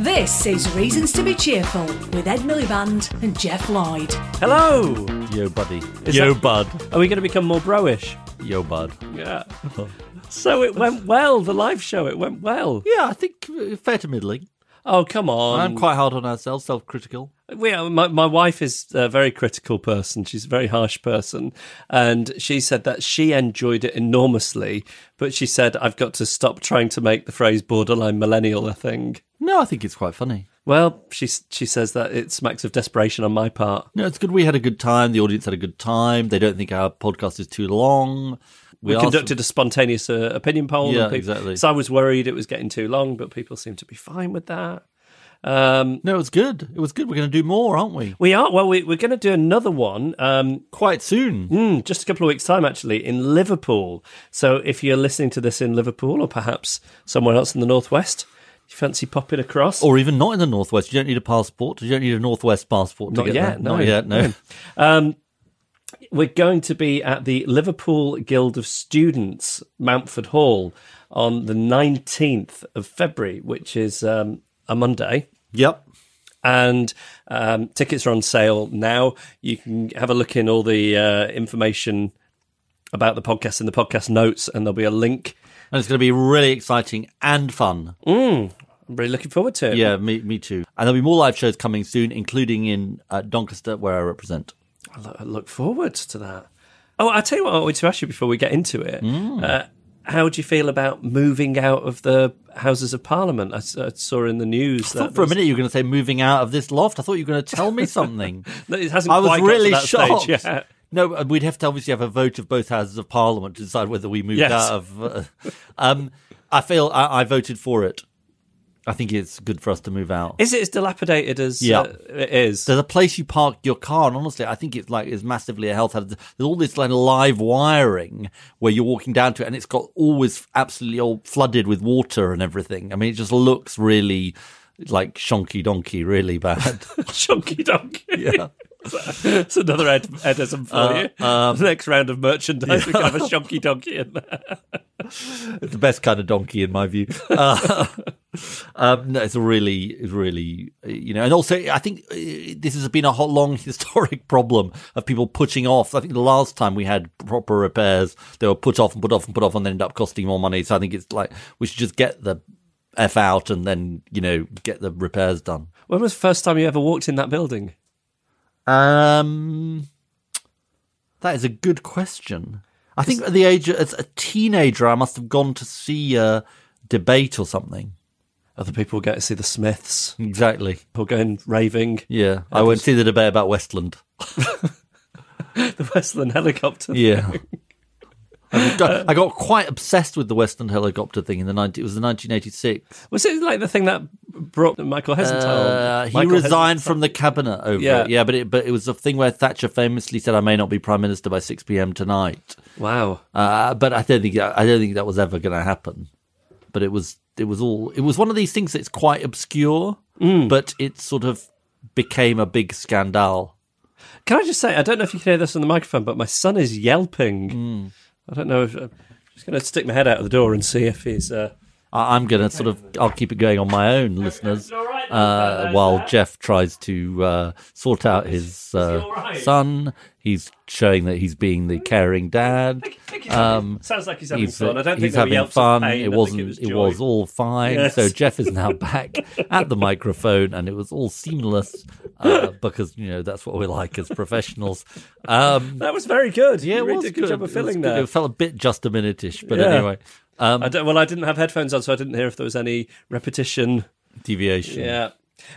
This is Reasons to Be Cheerful with Ed Miliband and Geoff Lloyd. Hello. Yo, buddy. Is Yo, that- bud. Are we going to become more broish? Yo, bud. Yeah. so it went well. The live show. It went well. Yeah, I think uh, fair to middling. Oh come on. I'm quite hard on ourselves, self-critical. We are, my my wife is a very critical person. She's a very harsh person, and she said that she enjoyed it enormously, but she said I've got to stop trying to make the phrase borderline millennial a thing. No, I think it's quite funny. Well, she she says that it smacks of desperation on my part. No, it's good. We had a good time. The audience had a good time. They don't think our podcast is too long. We, asked- conducted a spontaneous uh, opinion poll. Yeah, people- exactly. So I was worried it was getting too long, but people seem to be fine with that. Um, No, it was good. It was good. We're going to do more, aren't we? we are well. We, we're going to do another one. Um, Quite soon. Mm, just a couple of weeks' time, actually, in Liverpool. So if you're listening to this in Liverpool or perhaps somewhere else in the northwest, you fancy popping across? Or even not in the northwest. You don't need a passport. You don't need a northwest passport to Not get yet, no. Not yet. No. um, we're going to be at the Liverpool Guild of Students, Mountford Hall, on the 19th of February, which is um, a Monday. yep. and um, tickets are on sale now. You can have a look in all the uh, information about the podcast in the podcast notes, and there'll be a link. And it's going to be really exciting and fun. I'm really looking forward to it. Yeah, me, me too. And there'll be more live shows coming soon, including in uh, Doncaster, where I represent. I lo- I look forward to that. Oh, I'll tell you what I wanted to ask you before we get into it. Mm. Uh, how do you feel about moving out of the Houses of Parliament? I saw in the news I thought for a minute you were going to say moving out of this loft. I thought you were going to tell me something. No, it hasn't I was really shocked. No, we'd have to obviously have a vote of both houses of parliament to decide whether we moved Yes. out of. Uh, um, I feel I, I voted for it. I think it's good for us to move out. Is it as dilapidated as Yeah. uh, it is? There's a place you park your car, and honestly, I think it's like is massively a health hazard. There's all this like live wiring where you're walking down to it, and it's got always absolutely all flooded with water and everything. I mean, it just looks really like shonky donkey, really bad. shonky donkey. yeah. It's another Ed, Edism for Uh, you. um, next round of merchandise, we can have a shonky donkey in there. It's the best kind of donkey in my view. Uh, um, no, it's really, it's really, you know, and also I think uh, this has been a hot, long historic problem of people putting off. I think the last time we had proper repairs, they were put off and put off and put off, and then end up costing more money. So I think it's like we should just get the f out and then you know get the repairs done. When was the first time you ever walked in that building? Um, that is a good question. I think at the age as a teenager, I must have gone to see a debate or something. Other people get to see the Smiths, Exactly. people going raving. Yeah, I went to see the debate about Westland. The Westland helicopter. Yeah. I got, I got quite obsessed with the Westland helicopter thing in the 90, it was the 1986. Was it like the thing that brought Michael Heseltine? Uh, he Michael resigned Heseltine- from the cabinet over Yeah. it. Yeah, but it, but it was a thing where Thatcher famously said, "I may not be prime minister by 6 p.m. tonight." Wow. Uh, but I don't think I don't think that was ever going to happen. But it was it was all it was one of these things that's quite obscure, Mm. but it sort of became a big scandal. Can I just say, I don't know if you can hear this on the microphone, but my son is yelping. Hmm. I don't know if. I'm just going to stick my head out of the door and see if he's. Uh... I, I'm going to sort of I'll keep it going on my own, listeners, uh, while Geoff tries to uh, sort out his uh, son. He's showing that he's being the caring dad. Um, Sounds like he's having he's, fun. I don't think he's having fun. pain. It wasn't. It was, It was all fine. Yes. So Geoff is now back at the microphone, and it was all seamless uh, because you know that's what we like as professionals. Um, That was very good. yeah, you it was did a good job of filling good. there. It felt a bit just a minute-ish, but Yeah. anyway, um, I don't, well, I didn't have headphones on, so I didn't hear if there was any repetition. deviation. Yeah.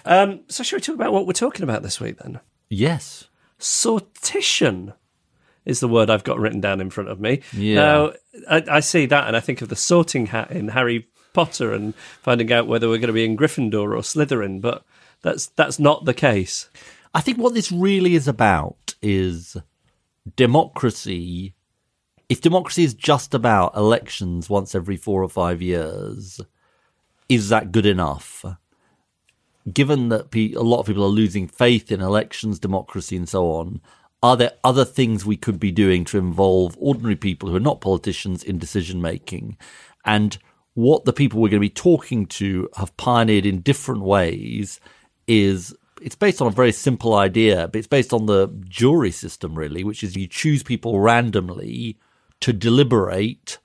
Um, so, should we talk about what we're talking about this week then? Yes. Sortition. is the word I've got written down in front of me. Yeah. Now, I, I see that and I think of the sorting hat in Harry Potter and finding out whether we're going to be in Gryffindor or Slytherin, but that's that's not the case. I think what this really is about is democracy. If democracy is just about elections once every four or five years, is that good enough? Given that pe- a lot of people are losing faith in elections, democracy, and so on, are there other things we could be doing to involve ordinary people who are not politicians in decision making? And what the people we're going to be talking to have pioneered in different ways is it's based on a very simple idea, but it's based on the jury system, really, which is you choose people randomly to deliberate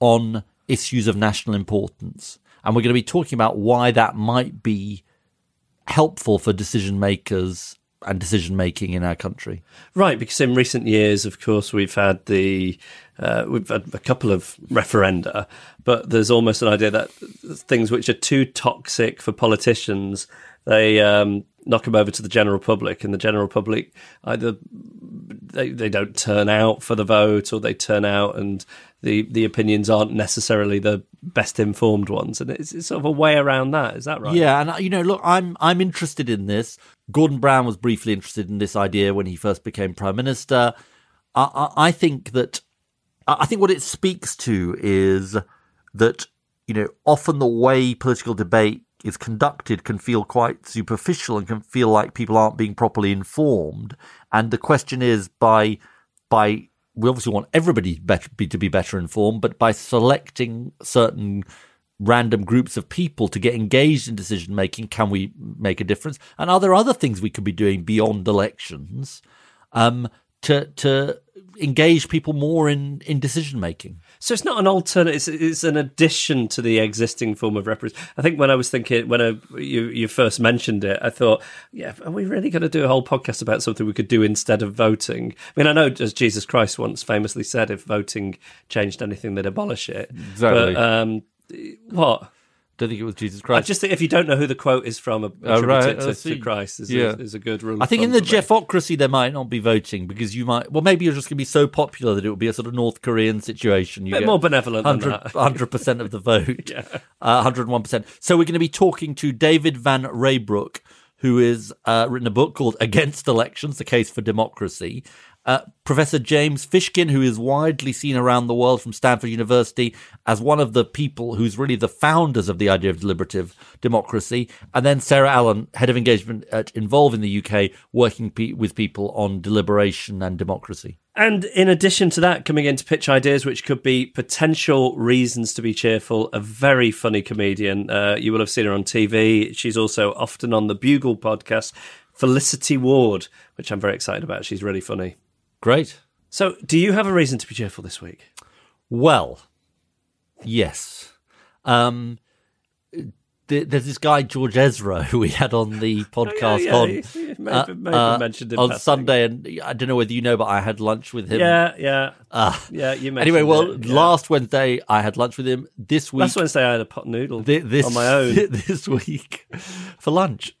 on issues of national importance. And we're going to be talking about why that might be helpful for decision makers and decision making in our country. Right, because in recent years, of course, we've had the uh, we've had a couple of referenda, but there's almost an idea that things which are too toxic for politicians, they um, knock them over to the general public, and the general public either they, they don't turn out for the vote or they turn out and the, the opinions aren't necessarily the best informed ones, and it's, it's sort of a way around that. Is that right? Yeah, and uh, you know, look, I'm I'm interested in this. Gordon Brown was briefly interested in this idea when he first became prime minister. I, I, I think that I think what it speaks to is that you know often the way political debate is conducted can feel quite superficial and can feel like people aren't being properly informed. And the question is by by we obviously want everybody to, better, be, to be better informed, but by selecting certain random groups of people to get engaged in decision making, can we make a difference? And are there other things we could be doing beyond elections um, to to engage people more in in decision making? So it's not an alternate; it's, it's an addition to the existing form of representation. I think when I was thinking when I, you you first mentioned it, I thought, yeah, are we really going to do a whole podcast about something we could do instead of voting? I mean, I know as Jesus Christ once famously said, if voting changed anything, they'd abolish it. Exactly. But, um, what? Don't think it was Jesus Christ. I just think if you don't know who the quote is from, attribute Oh, right, to, to Christ is, Yeah. a, is a good rule. I think in the. Jeffocracy there might not be voting because you might. Well, maybe you're just going to be so popular that it will be a sort of North Korean situation. You Bit get more benevolent hundred percent of the vote, hundred and one percent. So we're going to be talking to David Van Reybrouck, who has uh, written a book called "Against Elections: The Case for Democracy." Uh, Professor James Fishkin, who is widely seen around the world from Stanford University as one of the people who's really the founders of the idea of deliberative democracy, and then Sarah Allan, head of engagement at Involve in the UK, working pe- with people on deliberation and democracy. And in addition to that, coming in to pitch ideas which could be potential reasons to be cheerful, a very funny comedian. Uh, you will have seen her on TV. She's also often on the Bugle podcast, Felicity Ward, which I'm very excited about. She's really funny. Great. So, do you have a reason to be cheerful this week? Well, yes. Um, th- there's this guy George Ezra who we had on the podcast yeah, on you- you may uh, have- may have uh, mentioned on passing. Sunday, and I don't know whether you know, but I had lunch with him. Yeah, yeah, Uh, yeah. You mentioned anyway, well, it, yeah. last Wednesday I had lunch with him. This week, last Wednesday I had a pot noodle thi- this on my own. this week for lunch.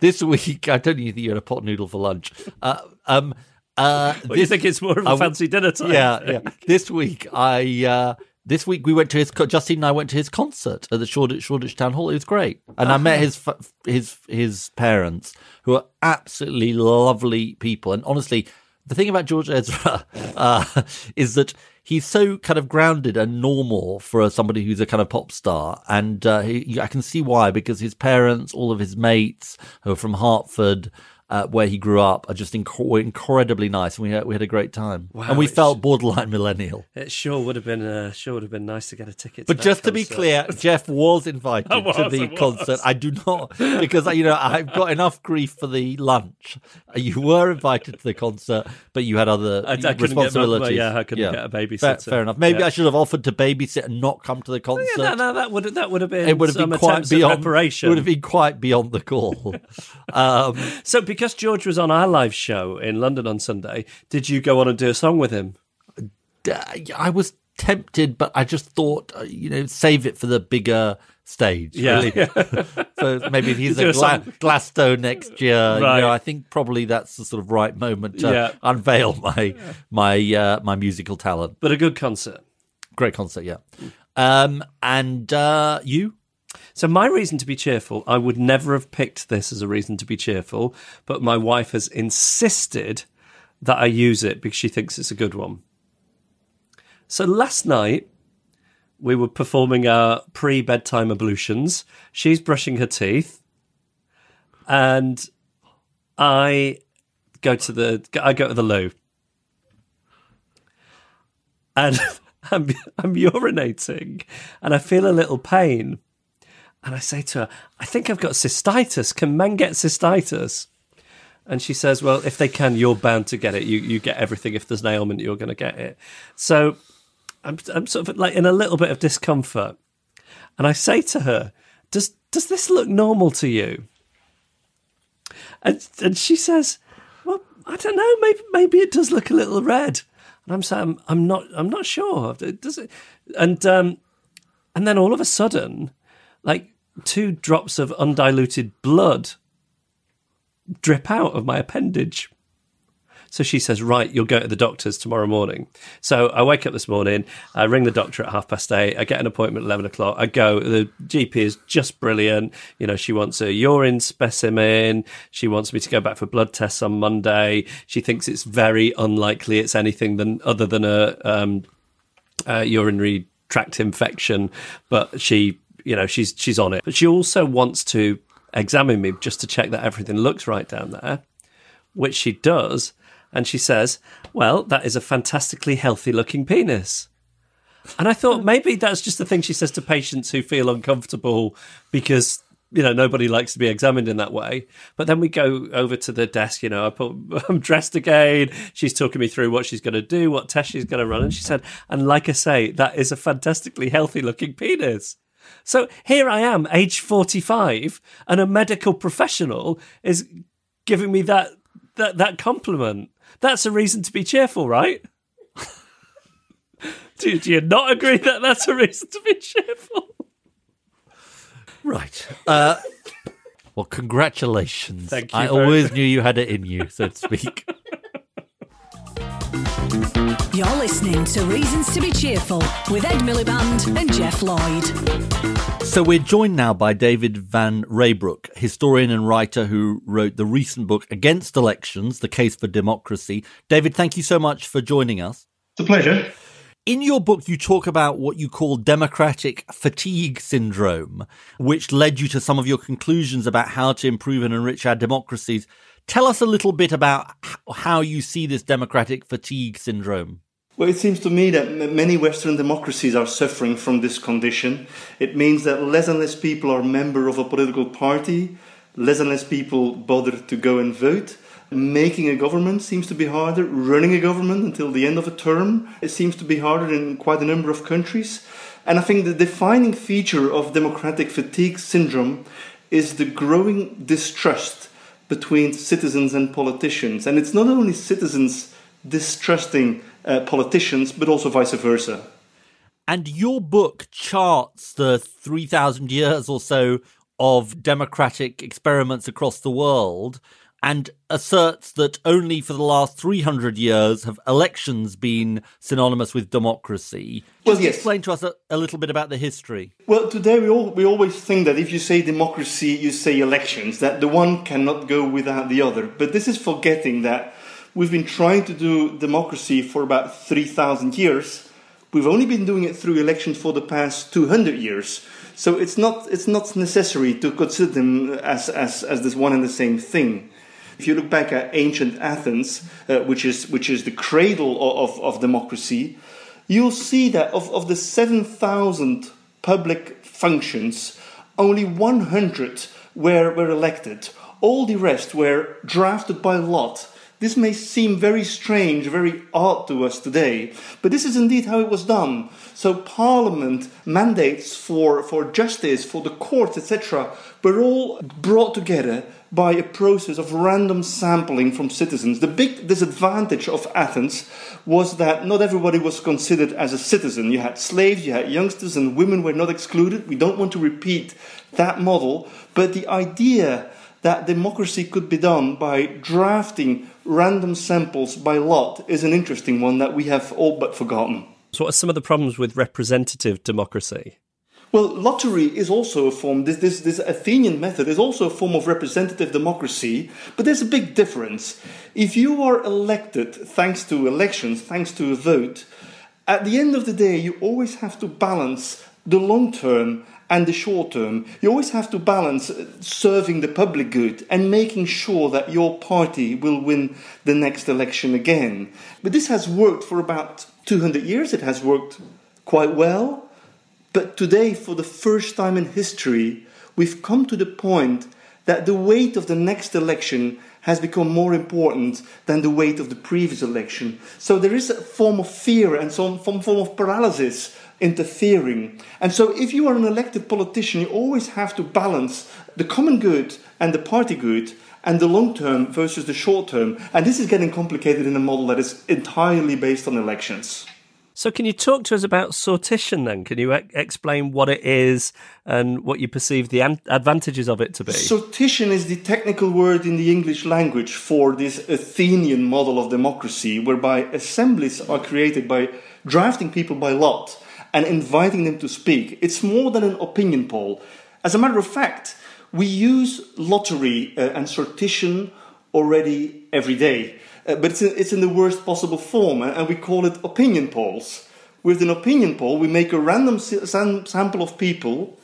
This week, I don't even think you had a pot noodle for lunch. Uh, um, uh, What, you think it's more of a fancy dinner time? yeah, yeah. This week, I uh, this week we went to his Justine and I went to his concert at the Shoreditch, Shoreditch Town Hall. It was great, and I met his his his parents, who are absolutely lovely people. And honestly, the thing about George Ezra uh, is that he's so kind of grounded and normal for somebody who's a kind of pop star, and uh, he, I can see why because his parents, all of his mates who are from Hertford. Uh, where he grew up are just inc- incredibly nice, and we had we had a great time, Wow, and we felt borderline millennial. It sure would have been uh, sure would have been nice to get a ticket. But just to be clear, Geoff was invited was, to the concert. I do not because you know I've got enough grief for the lunch. You were invited to the concert, but you had other I- I couldn't get responsibilities. yeah, I couldn't get a babysitter. fair enough. Maybe Yeah. I should have offered to babysit and not come to the concert. Yeah, no, no, that would that would have been it would have been quite beyond preparation. Would have been quite beyond the call. um, So, because George was on our live show in London on Sunday, did you go on and do a song with him? I was tempted, but I just thought, uh, you know, save it for the bigger stage. Yeah. Really. so maybe if he's Do a Gla- Glasgow next year, Right. you know, I think probably that's the sort of right moment to Yeah. unveil my my uh, my musical talent. But a good concert. Great concert, yeah. Um, and uh, you? So my reason to be cheerful, I would never have picked this as a reason to be cheerful, but my wife has insisted that I use it because she thinks it's a good one. So last night we were performing our pre-bedtime ablutions. She's brushing her teeth, and I go to the I go to the loo, and I'm I'm urinating, and I feel a little pain. And I say to her, I think I've got cystitis. Can men get cystitis? And she says, Well, if they can, you're bound to get it. You you get everything. If there's an ailment, you're going to get it. So I'm I'm sort of like in a little bit of discomfort. And I say to her, Does does this look normal to you? And and she says, Well, I don't know. Maybe maybe it does look a little red. And I'm saying, I'm, I'm not I'm not sure. Does it? And um, and then all of a sudden, like two drops of undiluted blood drip out of my appendage. So she says, Right, you'll go to the doctor's tomorrow morning. So I wake up this morning, I ring the doctor at half past eight, I get an appointment at 11 o'clock, I go. The GP is just brilliant. You know, she wants a urine specimen, she wants me to go back for blood tests on Monday. She thinks it's very unlikely it's anything than other than a um, uh, urinary tract infection, but she, you know, she's she's on it. But she also wants to examine me just to check that everything looks right down there, which she does, and she says, "Well, that is a fantastically healthy looking penis." And I thought maybe that's just the thing she says to patients who feel uncomfortable because you know nobody likes to be examined in that way. But then we go over to the desk. You know, I put I'm dressed again. She's talking me through what she's going to do, what test she's going to run, and she said, "And like I say, that is a fantastically healthy looking penis." So here I am, age 45, and a medical professional is giving me that that that compliment. That's a reason to be cheerful, right? do, do you not agree that that's a reason to be cheerful? Right. Uh, well, congratulations. Thank you I always knew you had it in you, so to speak. You're listening to Reasons to be Cheerful with Ed Miliband and Geoff Lloyd. So we're joined now by David Van Reybrouck, historian and writer who wrote the recent book Against Elections, The Case for Democracy. David, thank you so much for joining us. It's a pleasure. In your book, you talk about what you call democratic fatigue syndrome, which led you to some of your conclusions about how to improve and enrich our democracies. Tell us a little bit about how you see this democratic fatigue syndrome. Well, it seems to me that many Western democracies are suffering from this condition. It means that less and less people are member of a political party, less and less people bother to go and vote. Making a government seems to be harder. Running a government until the end of a term it seems to be harder in quite a number of countries. And I think the defining feature of democratic fatigue syndrome is the growing distrust between citizens and politicians. And it's not only citizens distrusting uh, politicians, but also vice versa. And your book charts the 3,000 years or so of democratic experiments across the world and asserts that only for the last 300 years have elections been synonymous with democracy. Well, yes. explain to us a, a little bit about the history. Well, today we, all, we always think that if you say democracy, you say elections, that the one cannot go without the other. But this is forgetting that we've been trying to do democracy for about 3,000 years. We've only been doing it through elections for the past 200 years. So it's not, it's not necessary to consider them as, as, as this one and the same thing. If you look back at ancient Athens, uh, which, is, which is the cradle of, of, democracy, you'll see that of, of the 7,000 public functions, only 100 were, were elected. All the rest were drafted by lot. This may seem very strange, very odd to us today, but this is indeed how it was done. So, Parliament mandates for, for justice, for the courts, etc., were all brought together by a process of random sampling from citizens. The big disadvantage of Athens was that not everybody was considered as a citizen. You had slaves, you had youngsters, and women were not excluded. We don't want to repeat that model, but the idea that democracy could be done by drafting random samples by lot is an interesting one that we have all but forgotten. So, what are some of the problems with representative democracy? Well, lottery is also a form, this, this, this Athenian method is also a form of representative democracy, but there's a big difference. If you are elected thanks to elections, thanks to a vote, at the end of the day, you always have to balance the long term and the short term. You always have to balance uh, serving the public good and making sure that your party will win the next election again. But this has worked for about 200 years, it has worked quite well. But today, for the first time in history, we've come to the point that the weight of the next election has become more important than the weight of the previous election. So there is a form of fear and some form of paralysis interfering. And so, if you are an elected politician, you always have to balance the common good and the party good and the long term versus the short term. And this is getting complicated in a model that is entirely based on elections. So, can you talk to us about sortition then? Can you e- explain what it is and what you perceive the an- advantages of it to be? Sortition is the technical word in the English language for this Athenian model of democracy, whereby assemblies are created by drafting people by lot and inviting them to speak. It's more than an opinion poll. As a matter of fact, we use lottery uh, and sortition already every day. Uh, but it's in, it's in the worst possible form, uh, and we call it opinion polls. With an opinion poll, we make a random sam- sample of people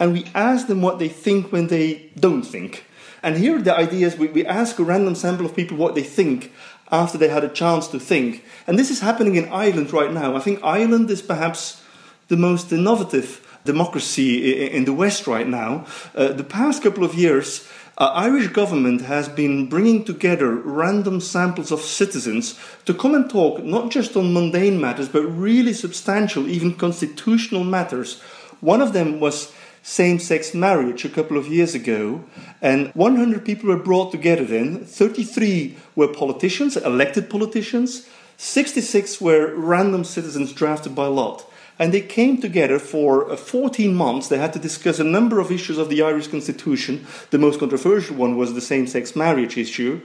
and we ask them what they think when they don't think. And here the idea is we, we ask a random sample of people what they think after they had a chance to think. And this is happening in Ireland right now. I think Ireland is perhaps the most innovative democracy in the West right now. Uh, the past couple of years, uh, Irish government has been bringing together random samples of citizens to come and talk not just on mundane matters, but really substantial, even constitutional matters. One of them was same sex marriage a couple of years ago, and 100 people were brought together then. 33 were politicians, elected politicians, 66 were random citizens drafted by lot and they came together for uh, 14 months. They had to discuss a number of issues of the Irish Constitution. The most controversial one was the same sex marriage issue.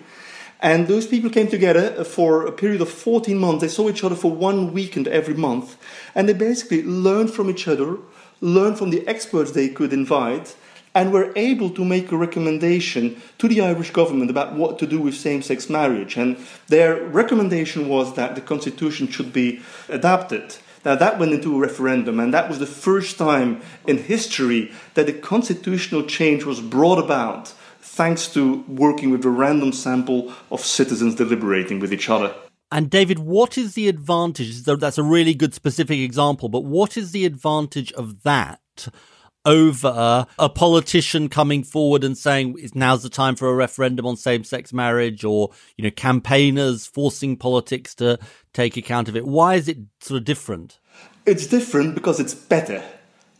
And those people came together uh, for a period of 14 months. They saw each other for one weekend every month. And they basically learned from each other, learned from the experts they could invite, and were able to make a recommendation to the Irish government about what to do with same sex marriage. And their recommendation was that the constitution should be adapted. Now, that went into a referendum, and that was the first time in history that a constitutional change was brought about thanks to working with a random sample of citizens deliberating with each other. And David, what is the advantage? That's a really good specific example, but what is the advantage of that over a politician coming forward and saying now's the time for a referendum on same-sex marriage or you know campaigners forcing politics to take account of it? Why is it sort of different? It's different because it's better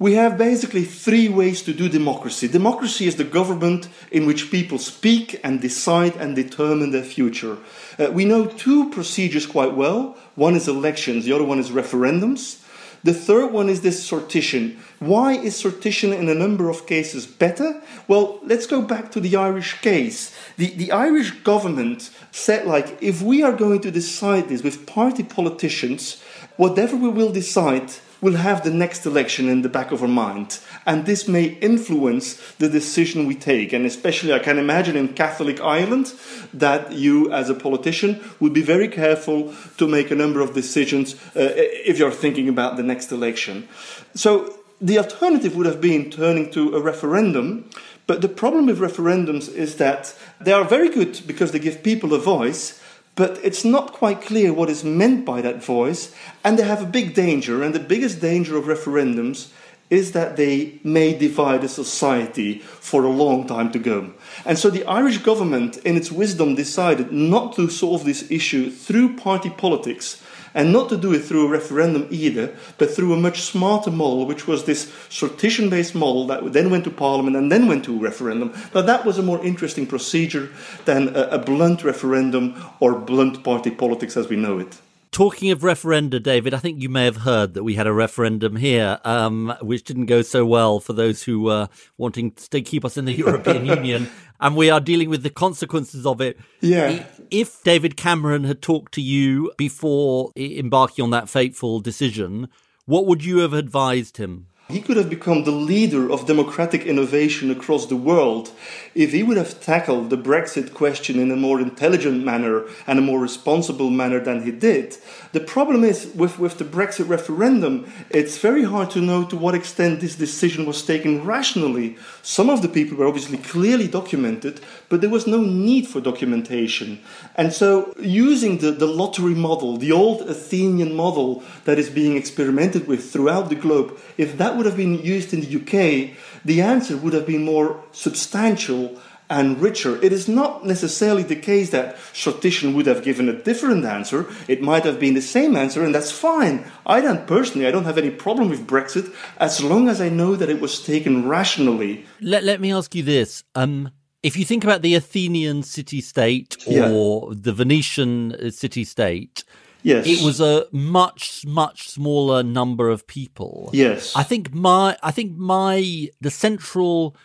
we have basically three ways to do democracy. Democracy is the government in which people speak and decide and determine their future. Uh, we know two procedures quite well. One is elections, the other one is referendums. The third one is this sortition. Why is sortition in a number of cases better? Well, let's go back to the Irish case. The, the Irish government said, like, if we are going to decide this with party politicians, whatever we will decide, will have the next election in the back of our mind. And this may influence the decision we take. And especially, I can imagine in Catholic Ireland that you, as a politician, would be very careful to make a number of decisions uh, if you're thinking about the next election. So, the alternative would have been turning to a referendum. But the problem with referendums is that they are very good because they give people a voice, but it's not quite clear what is meant by that voice, and they have a big danger. And the biggest danger of referendums is that they may divide a society for a long time to go. And so the Irish government, in its wisdom, decided not to solve this issue through party politics and not to do it through a referendum either, but through a much smarter model, which was this sortition based model that then went to parliament and then went to a referendum. Now, that was a more interesting procedure than a, a blunt referendum or blunt party politics as we know it. Talking of referenda, David, I think you may have heard that we had a referendum here, um, which didn't go so well for those who were wanting to stay, keep us in the European Union, and we are dealing with the consequences of it. Yeah. If David Cameron had talked to you before embarking on that fateful decision, what would you have advised him? He could have become the leader of democratic innovation across the world if he would have tackled the Brexit question in a more intelligent manner and a more responsible manner than he did. The problem is with, with the Brexit referendum, it's very hard to know to what extent this decision was taken rationally. Some of the people were obviously clearly documented, but there was no need for documentation. And so, using the, the lottery model, the old Athenian model that is being experimented with throughout the globe, if that would have been used in the UK, the answer would have been more substantial and richer. It is not necessarily the case that Sortition would have given a different answer. It might have been the same answer, and that's fine. I don't personally, I don't have any problem with Brexit as long as I know that it was taken rationally. Let, let me ask you this. Um, if you think about the Athenian city state or yeah. the Venetian uh, city state, Yes. It was a much, much smaller number of people. Yes. I think my, I think my, the central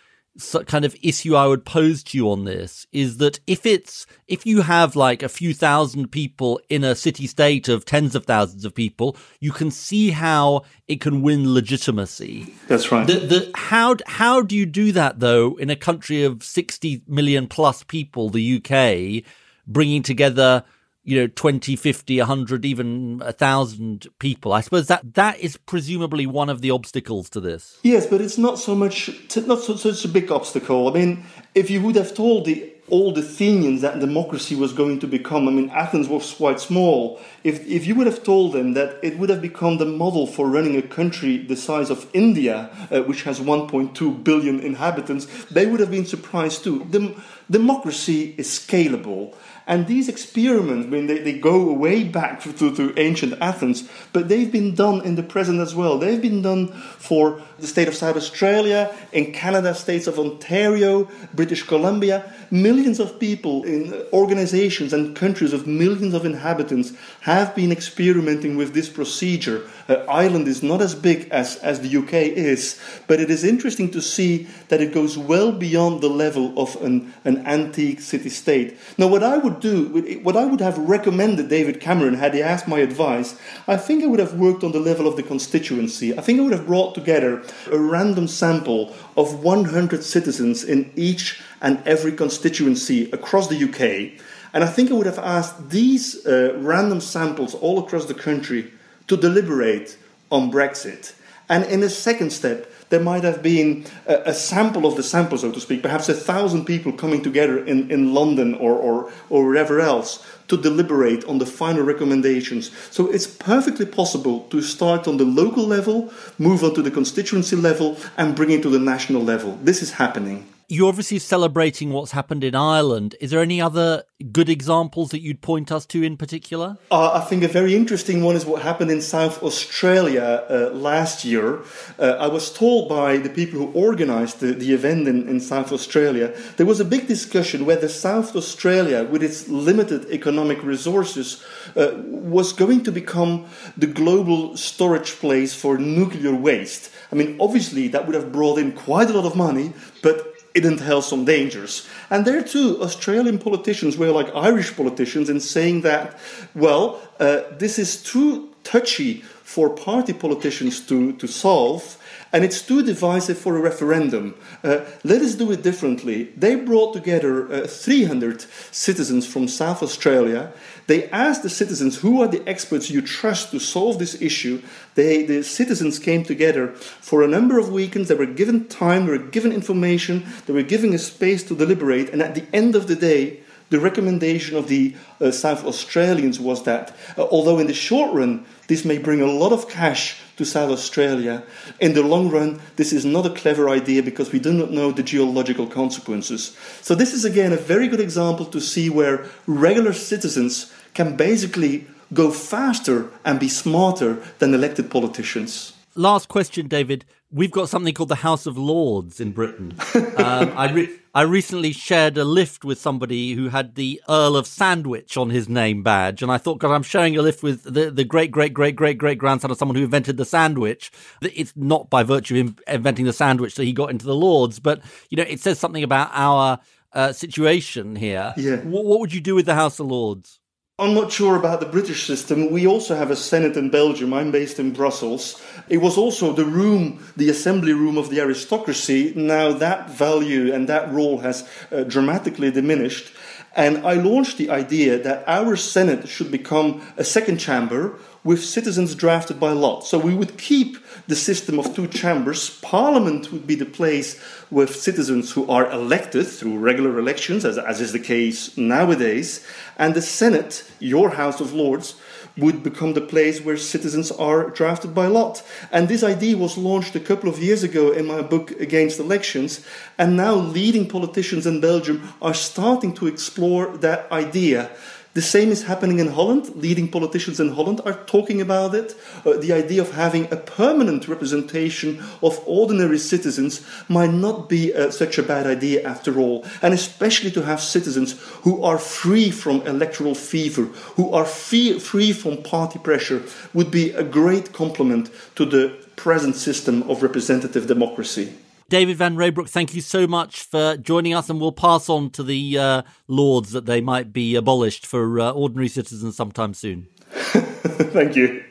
kind of issue I would pose to you on this is that if it's if you have like a few thousand people in a city state of tens of thousands of people, you can see how it can win legitimacy. That's right. The, the, how how do you do that though in a country of sixty million plus people, the UK, bringing together you know 20 50 100 even 1000 people i suppose that that is presumably one of the obstacles to this yes but it's not so much not so, such a big obstacle i mean if you would have told the old Athenians that democracy was going to become. I mean, Athens was quite small. If, if you would have told them that it would have become the model for running a country the size of India, uh, which has 1.2 billion inhabitants, they would have been surprised too. Dem- democracy is scalable. And these experiments, I mean, they, they go way back to, to ancient Athens, but they've been done in the present as well. They've been done for the state of South Australia, in Canada, states of Ontario, British Columbia. Millions of people in organizations and countries of millions of inhabitants have been experimenting with this procedure. Uh, Ireland is not as big as, as the UK is, but it is interesting to see that it goes well beyond the level of an, an antique city state. Now, what I would do, what I would have recommended David Cameron had he asked my advice, I think I would have worked on the level of the constituency. I think I would have brought together a random sample of 100 citizens in each and every constituency across the UK. And I think I would have asked these uh, random samples all across the country to deliberate on Brexit. And in a second step, there might have been a, a, sample of the sample, so to speak, perhaps a thousand people coming together in, in London or, or, or wherever else to deliberate on the final recommendations. So it's perfectly possible to start on the local level, move on to the constituency level, and bring it to the national level. This is happening you're obviously celebrating what's happened in Ireland. Is there any other good examples that you'd point us to in particular? Uh, I think a very interesting one is what happened in South Australia uh, last year. Uh, I was told by the people who organized the, the event in, in, South Australia, there was a big discussion whether South Australia, with its limited economic resources, uh, was going to become the global storage place for nuclear waste. I mean, obviously, that would have brought in quite a lot of money, but it entails some dangers. And there too, Australian politicians were like Irish politicians in saying that, well, uh, this is too touchy for party politicians to, to solve and it's too divisive for a referendum. Uh, let us do it differently. They brought together uh, 300 citizens from South Australia. They asked the citizens who are the experts you trust to solve this issue. They, the citizens came together for a number of weekends. They were given time, they were given information, they were given a space to deliberate, and at the end of the day, the recommendation of the uh, South Australians was that, uh, although in the short run this may bring a lot of cash to South Australia. In the long run, this is not a clever idea because we do not know the geological consequences. So, this is again a very good example to see where regular citizens can basically go faster and be smarter than elected politicians. Last question, David. We've got something called the House of Lords in Britain. Um, I, re- I recently shared a lift with somebody who had the Earl of Sandwich on his name badge, and I thought, God, I'm sharing a lift with the, the great, great, great, great, great grandson of someone who invented the sandwich. It's not by virtue of inventing the sandwich that he got into the Lords, but you know, it says something about our uh, situation here. Yeah. What, what would you do with the House of Lords? I'm not sure about the British system. We also have a Senate in Belgium. I'm based in Brussels. It was also the room, the assembly room of the aristocracy. Now that value and that role has uh, dramatically diminished. And I launched the idea that our Senate should become a second chamber with citizens drafted by lot. So we would keep the system of two chambers. Parliament would be the place with citizens who are elected through regular elections, as, as is the case nowadays. And the Senate, your House of Lords, would become the place where citizens are drafted by lot. And this idea was launched a couple of years ago in my book Against Elections, and now leading politicians in Belgium are starting to explore that idea. The same is happening in Holland. Leading politicians in Holland are talking about it. Uh, the idea of having a permanent representation of ordinary citizens might not be uh, such a bad idea after all. And especially to have citizens who are free from electoral fever, who are free, free from party pressure, would be a great complement to the present system of representative democracy. David Van Reybrouck, thank you so much for joining us, and we'll pass on to the uh, Lords that they might be abolished for uh, ordinary citizens sometime soon. thank you.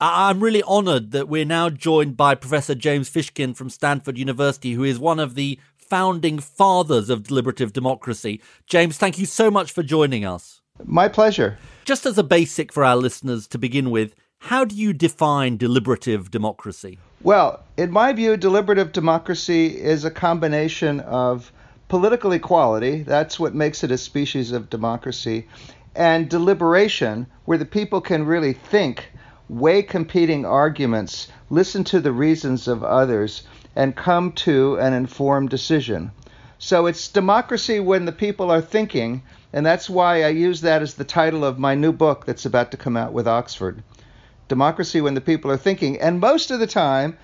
I'm really honoured that we're now joined by Professor James Fishkin from Stanford University, who is one of the founding fathers of deliberative democracy. James, thank you so much for joining us. My pleasure. Just as a basic for our listeners to begin with, how do you define deliberative democracy? Well, in my view, deliberative democracy is a combination of political equality, that's what makes it a species of democracy, and deliberation, where the people can really think, weigh competing arguments, listen to the reasons of others, and come to an informed decision. So it's democracy when the people are thinking, and that's why I use that as the title of my new book that's about to come out with Oxford democracy when the people are thinking. And most of the time,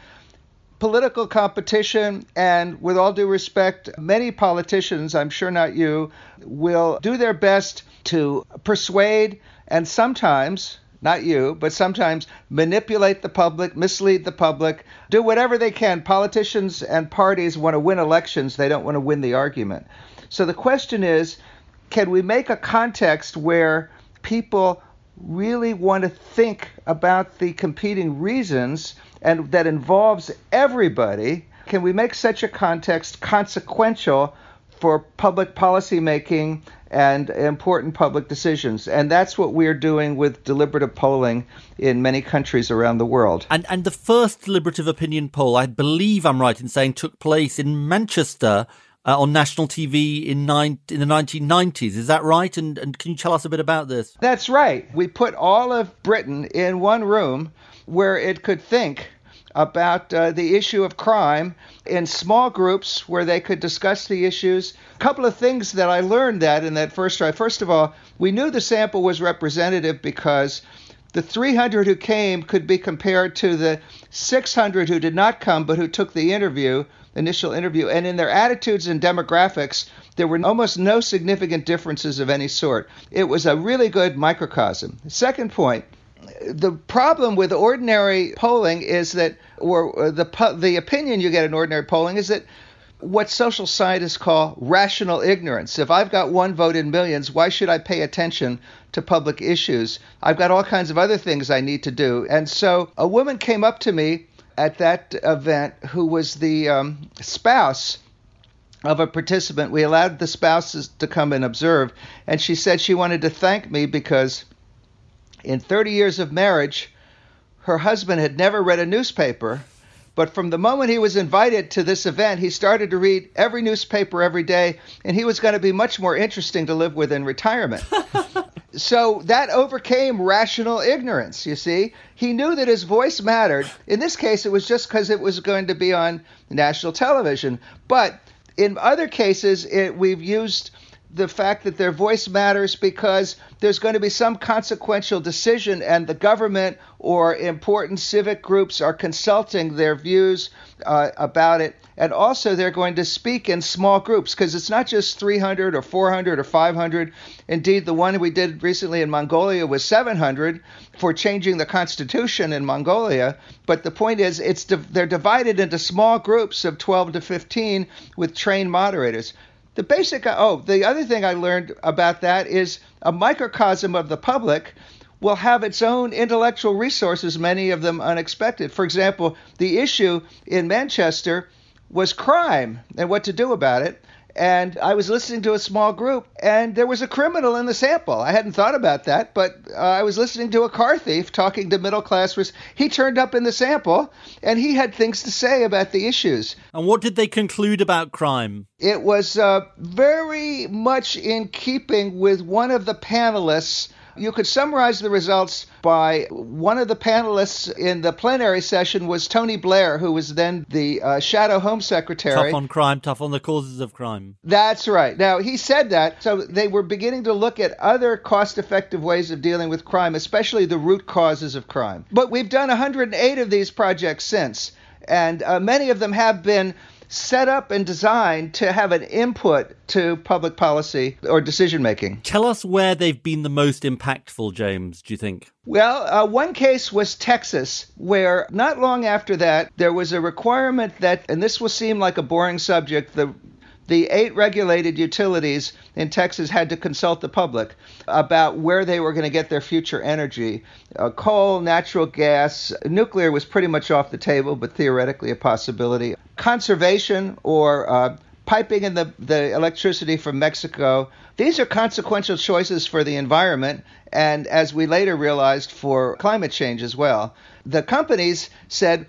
political competition, and with all due respect, many politicians, I'm sure not you, will do their best to persuade and sometimes, not you, but sometimes manipulate the public, mislead the public, do whatever they can. Politicians and parties want to win elections, they don't want to win the argument. So the question is can we make a context where people really want to think about the competing reasons and that involves everybody, can we make such a context consequential for public policy making and important public decisions? And that's what we're doing with deliberative polling in many countries around the world. And and the first deliberative opinion poll, I believe I'm right in saying, took place in Manchester uh, on national TV in nine in the 1990s. Is that right? And and can you tell us a bit about this? That's right. We put all of Britain in one room where it could think about uh, the issue of crime in small groups where they could discuss the issues. A couple of things that I learned that in that first try. First of all, we knew the sample was representative because the 300 who came could be compared to the 600 who did not come but who took the interview initial interview, and in their attitudes and demographics, there were almost no significant differences of any sort. It was a really good microcosm. Second point, the problem with ordinary polling is that, or uh, the the opinion you get in ordinary polling is that what social scientists call rational ignorance. If I've got one vote in millions, why should I pay attention to public issues? I've got all kinds of other things I need to do. And so a woman came up to me at that event who was the um, spouse of a participant. We allowed the spouses to come and observe, and she said she wanted to thank me because in 30 years of marriage, her husband had never read a newspaper. But from the moment he was invited to this event, he started to read every newspaper every day, and he was going to be much more interesting to live with in retirement. so that overcame rational ignorance, you see. He knew that his voice mattered. In this case, it was just because it was going to be on national television. But in other cases, it, we've used the fact that their voice matters because there's going to be some consequential decision and the government or important civic groups are consulting their views uh, about it and also they're going to speak in small groups because it's not just 300 or 400 or 500 indeed the one we did recently in mongolia was 700 for changing the constitution in mongolia. But the point is it's they're divided into small groups of 12 to 15 with trained moderators. The basic uh, oh the other thing i learned about that is a microcosm of the public will have its own intellectual resources many of them unexpected. For example the issue in manchester was crime and what to do about it. And I was listening to a small group, and there was a criminal in the sample. I hadn't thought about that, but uh, I was listening to a car thief talking to middle class. He turned up in the sample, and he had things to say about the issues. And what did they conclude about crime? It was uh, very much in keeping with one of the panelists you could summarize the results by one of the panelists in the plenary session was Tony Blair, who was then the uh, Shadow Home Secretary. Tough on crime, tough on the causes of crime. That's right. Now, he said that, so they were beginning to look at other cost effective ways of dealing with crime, especially the root causes of crime. But we've done 108 of these projects since, and uh, many of them have been set up and designed to have an input to public policy or decision making. Tell us where they've been the most impactful, James, do you think? Well, uh, one case was Texas, where not long after that, there was a requirement that, and this will seem like a boring subject, the the eight regulated utilities in Texas had to consult the public about where they were going to get their future energy. Uh, coal, natural gas, nuclear was pretty much off the table, but theoretically a possibility. Conservation or uh, piping in the, the electricity from Mexico. These are consequential choices for the environment, and as we later realized, for climate change as well. The companies said,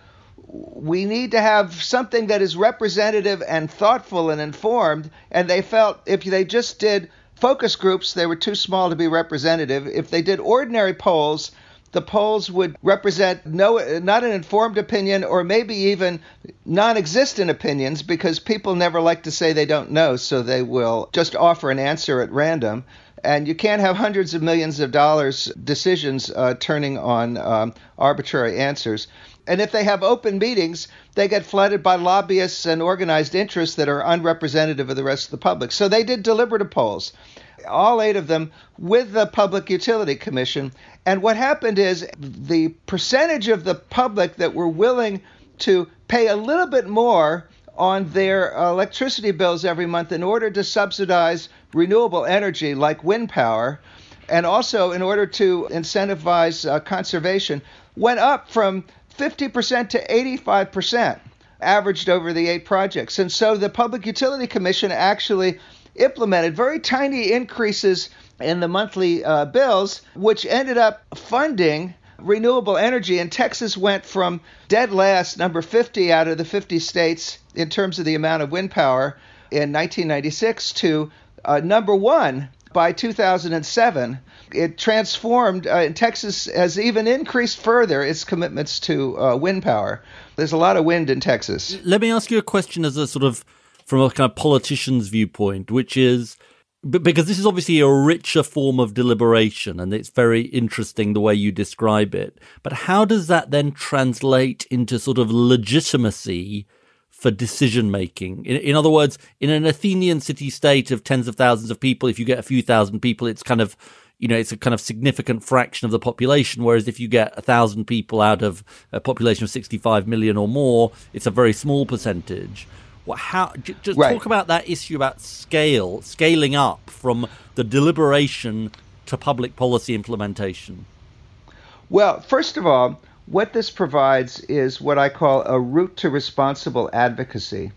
we need to have something that is representative and thoughtful and informed. And they felt if they just did focus groups, they were too small to be representative. If they did ordinary polls, the polls would represent no not an informed opinion or maybe even non-existent opinions because people never like to say they don't know so they will just offer an answer at random and you can't have hundreds of millions of dollars decisions uh, turning on um, arbitrary answers and if they have open meetings, they get flooded by lobbyists and organized interests that are unrepresentative of the rest of the public. So they did deliberative polls, all eight of them, with the Public Utility Commission. And what happened is the percentage of the public that were willing to pay a little bit more on their electricity bills every month in order to subsidize renewable energy like wind power and also in order to incentivize uh, conservation went up from 50% to 85% averaged over the eight projects. And so the Public Utility Commission actually implemented very tiny increases in the monthly uh, bills, which ended up funding renewable energy. And Texas went from dead last, number 50 out of the 50 states in terms of the amount of wind power in 1996 to uh, number one by 2007 it transformed, uh, and Texas has even increased further its commitments to uh, wind power. There's a lot of wind in Texas. Let me ask you a question as a sort of from a kind of politician's viewpoint, which is because this is obviously a richer form of deliberation and it's very interesting the way you describe it. But how does that then translate into sort of legitimacy for decision making? In, in other words, in an Athenian city state of tens of thousands of people, if you get a few thousand people, it's kind of you know, it's a kind of significant fraction of the population. Whereas if you get a thousand people out of a population of 65 million or more, it's a very small percentage. Well, how just right. talk about that issue about scale, scaling up from the deliberation to public policy implementation. Well, first of all, what this provides is what I call a route to responsible advocacy.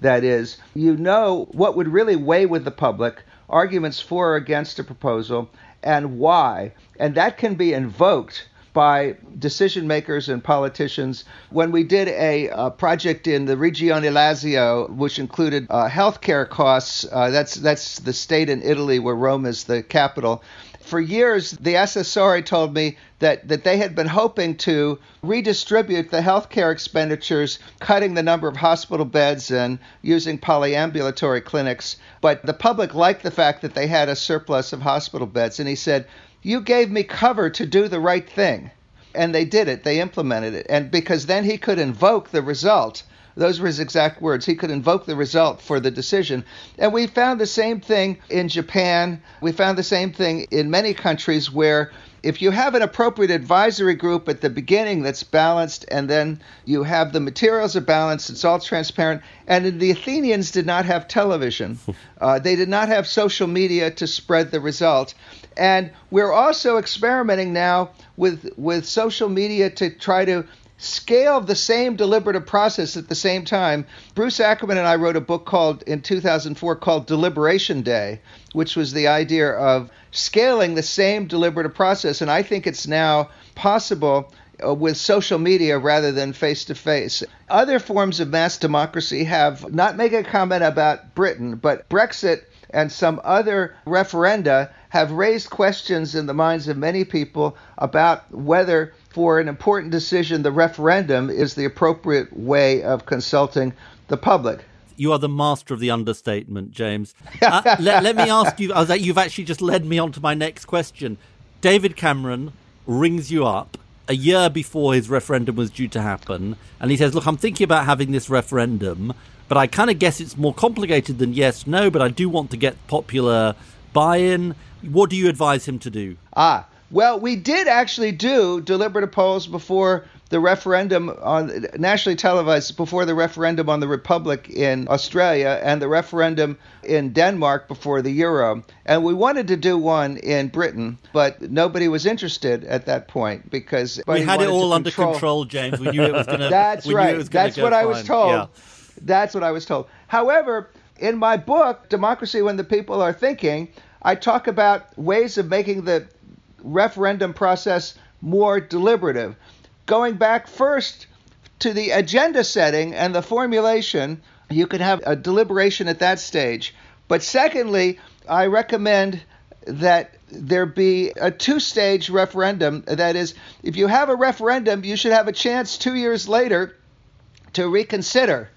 That is, you know what would really weigh with the public, arguments for or against a proposal, and why. And that can be invoked by decision makers and politicians. When we did a, a project in the Regione Lazio, which included uh, healthcare costs, uh, that's that's the state in Italy where Rome is the capital, For years, the assessore told me that, that they had been hoping to redistribute the healthcare expenditures, cutting the number of hospital beds and using polyambulatory clinics. But the public liked the fact that they had a surplus of hospital beds. And he said, You gave me cover to do the right thing. And they did it, they implemented it. And because then he could invoke the result those were his exact words. He could invoke the result for the decision. And we found the same thing in Japan. We found the same thing in many countries where if you have an appropriate advisory group at the beginning that's balanced, and then you have the materials are balanced, it's all transparent. And the Athenians did not have television, uh, they did not have social media to spread the result. And we're also experimenting now with with social media to try to scale the same deliberative process at the same time. Bruce Ackerman and I wrote a book called in 2004 called Deliberation Day, which was the idea of scaling the same deliberative process. And I think it's now possible uh, with social media rather than face to face. Other forms of mass democracy have, not make a comment about Britain, but Brexit and some other referenda have raised questions in the minds of many people about whether for an important decision, the referendum is the appropriate way of consulting the public. You are the master of the understatement, James. Uh, let, let, me ask you, uh, you've actually just led me on to my next question. David Cameron rings you up a year before his referendum was due to happen, and he says, Look, I'm thinking about having this referendum, but I kind of guess it's more complicated than yes, no, but I do want to get popular buy in. What do you advise him to do? Ah, well, we did actually do deliberative polls before the referendum on nationally televised before the referendum on the republic in Australia and the referendum in Denmark before the euro. And we wanted to do one in Britain, but nobody was interested at that point because we had it all under control. James. We knew it was going to. That's right. That's what fine. I was told. Yeah. That's what I was told. However, in my book, Democracy When the People Are Thinking, I talk about ways of making the referendum process more deliberative. Going back first to the agenda setting and the formulation, you could have a deliberation at that stage. But secondly, I recommend that there be a two stage referendum. That is, if you have a referendum, you should have a chance two years later to reconsider.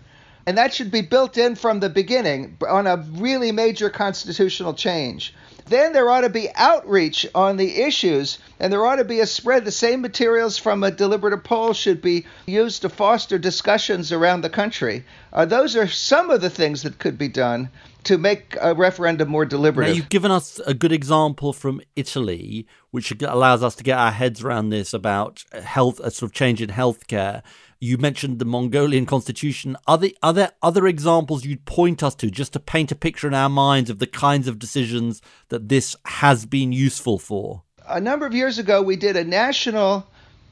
And that should be built in from the beginning on a really major constitutional change. Then there ought to be outreach on the issues, and there ought to be a spread. The same materials from a deliberative poll should be used to foster discussions around the country. Uh, those are some of the things that could be done to make a referendum more deliberative. Now, you've given us a good example from Italy, which allows us to get our heads around this about health, a sort of change in healthcare. You mentioned the Mongolian constitution. Are there, are there other examples you'd point us to just to paint a picture in our minds of the kinds of decisions that this has been useful for? A number of years ago, we did a national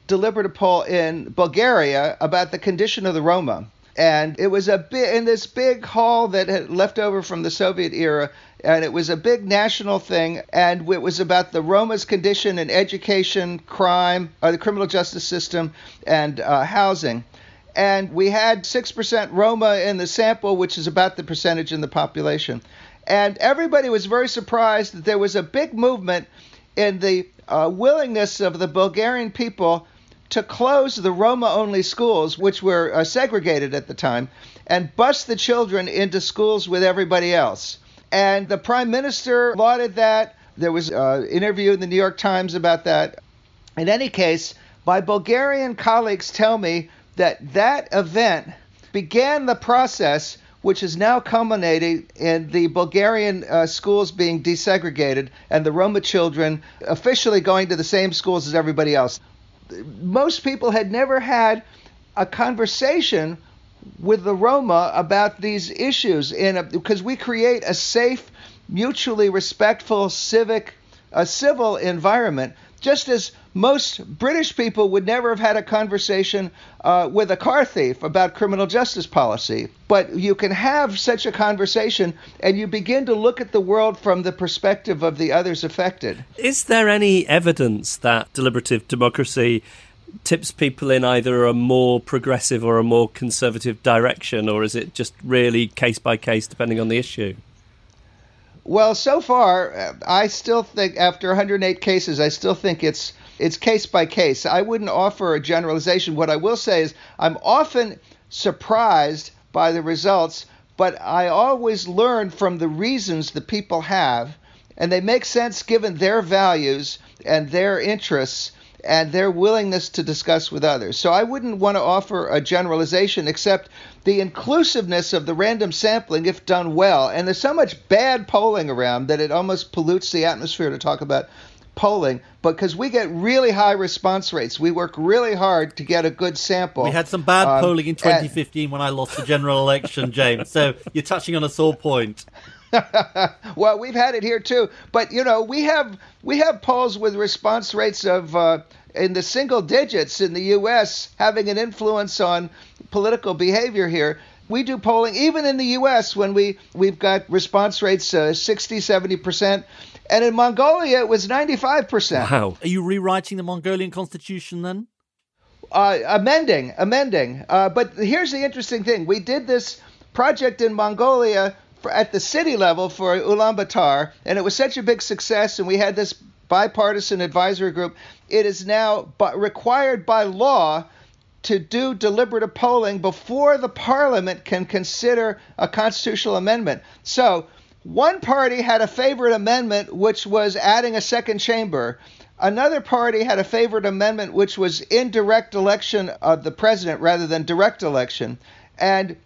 deliberative poll in Bulgaria about the condition of the Roma and it was a bit in this big hall that had left over from the Soviet era, and it was a big national thing, and it was about the Roma's condition in education, crime, or uh, the criminal justice system, and uh, housing. And we had 6% Roma in the sample, which is about the percentage in the population. And everybody was very surprised that there was a big movement in the uh, willingness of the Bulgarian people to close the Roma only schools, which were uh, segregated at the time, and bust the children into schools with everybody else. And the prime minister lauded that. There was an uh, interview in the New York Times about that. In any case, my Bulgarian colleagues tell me that that event began the process which is now culminating in the Bulgarian uh, schools being desegregated and the Roma children officially going to the same schools as everybody else most people had never had a conversation with the Roma about these issues in because uh, we create a safe, mutually respectful, civic, a civil environment. Just as most British people would never have had a conversation uh, with a car thief about criminal justice policy. But you can have such a conversation and you begin to look at the world from the perspective of the others affected. Is there any evidence that deliberative democracy tips people in either a more progressive or a more conservative direction, or is it just really case by case depending on the issue? Well, so far, uh, I still think after 108 cases, I still think it's it's case by case. I wouldn't offer a generalization. What I will say is I'm often surprised by the results, but I always learn from the reasons the people have, and they make sense given their values and their interests and their willingness to discuss with others. So I wouldn't want to offer a generalization except the inclusiveness of the random sampling if done well. And there's so much bad polling around that it almost pollutes the atmosphere to talk about polling because we get really high response rates. We work really hard to get a good sample. We had some bad Um, polling in and- 2015 when I lost the general election, James. So you're touching on a sore point. well, we've had it here too, but you know, we have we have polls with response rates of uh, in the single digits in the U.S. having an influence on political behavior here. We do polling even in the U.S. when we we've got response rates uh, 60, 70 percent, and in Mongolia it was 95 percent. Wow. Are you rewriting the Mongolian constitution then? uh, amending, amending. Uh, but here's the interesting thing: we did this project in Mongolia at the city level for Ulaanbaatar, and it was such a big success, and we had this bipartisan advisory group. It is now required by law to do deliberative polling before the parliament can consider a constitutional amendment. So, one party had a favorite amendment, which was adding a second chamber. Another party had a favorite amendment, which was indirect election of the president rather than direct election. And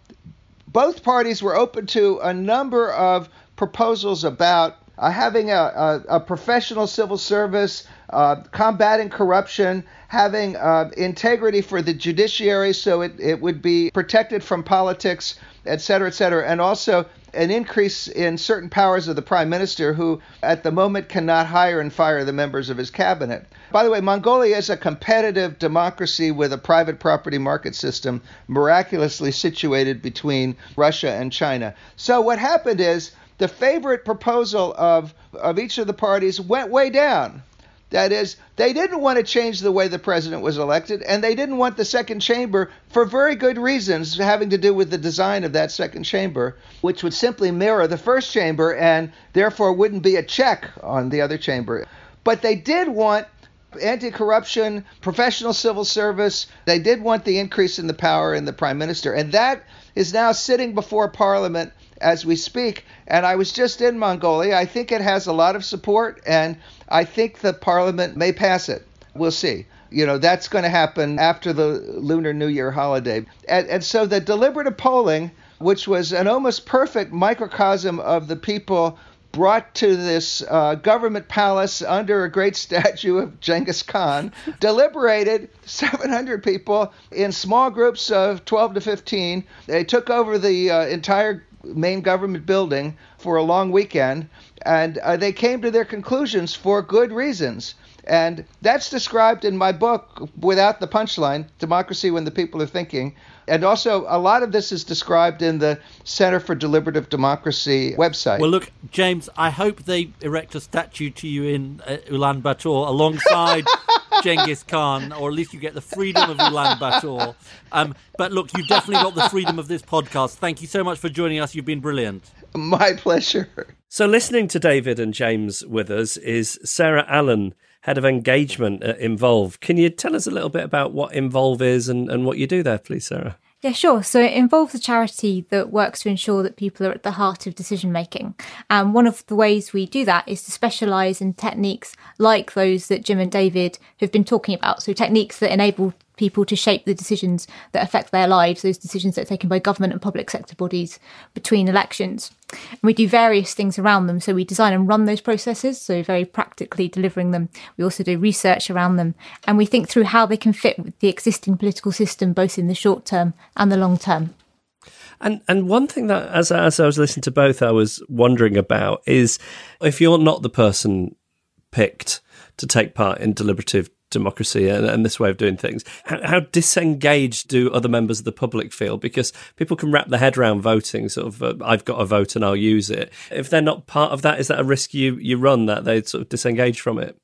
both parties were open to a number of proposals about uh, having a, a, a professional civil service, uh, combating corruption, having uh, integrity for the judiciary so it, it would be protected from politics, et cetera, et cetera, and also an increase in certain powers of the prime minister, who at the moment cannot hire and fire the members of his cabinet. By the way, Mongolia is a competitive democracy with a private property market system miraculously situated between Russia and China. So what happened is the favorite proposal of, of each of the parties went way down. That is, they didn't want to change the way the president was elected, and they didn't want the second chamber for very good reasons having to do with the design of that second chamber, which would simply mirror the first chamber and therefore wouldn't be a check on the other chamber. But they did want anti corruption, professional civil service. They did want the increase in the power in the prime minister. And that is now sitting before parliament as we speak. And I was just in Mongolia. I think it has a lot of support, and I think the parliament may pass it. We'll see. You know, that's going to happen after the Lunar New Year holiday. And, and so the deliberative polling, which was an almost perfect microcosm of the people brought to this uh, government palace under a great statue of Genghis Khan, deliberated 700 people in small groups of 12 to 15. They took over the uh, entire main government building for a long weekend, and uh, they came to their conclusions for good reasons. And that's described in my book without the punchline Democracy When the People Are Thinking. And also, a lot of this is described in the Center for Deliberative Democracy website. Well, look, James, I hope they erect a statue to you in uh, Ulaanbaatar alongside Genghis Khan, or at least you get the freedom of Ulaanbaatar. Um, but look, you've definitely got the freedom of this podcast. Thank you so much for joining us. You've been brilliant. My pleasure. So, listening to David and James with us is Sarah Allan, head of engagement uh, at Involve. Can you tell us a little bit about what Involve is and, and what you do there, please, Sarah? Yeah, sure. So it involves a charity that works to ensure that people are at the heart of decision making. And one of the ways we do that is to specialise in techniques like those that Jim and David have been talking about. So techniques that enable people to shape the decisions that affect their lives, those decisions that are taken by government and public sector bodies between elections. And we do various things around them. So we design and run those processes, so very practically delivering them. We also do research around them. And we think through how they can fit with the existing political system, both in the short term and the long term. And and one thing that as as I was listening to both, I was wondering about is if you're not the person picked to take part in deliberative democracy and, and this way of doing things, how, how, disengaged do other members of the public feel? Because people can wrap their head around voting, sort of, uh, I've got a vote and I'll use it. If they're not part of that, is that a risk you you run that they sort of disengage from it?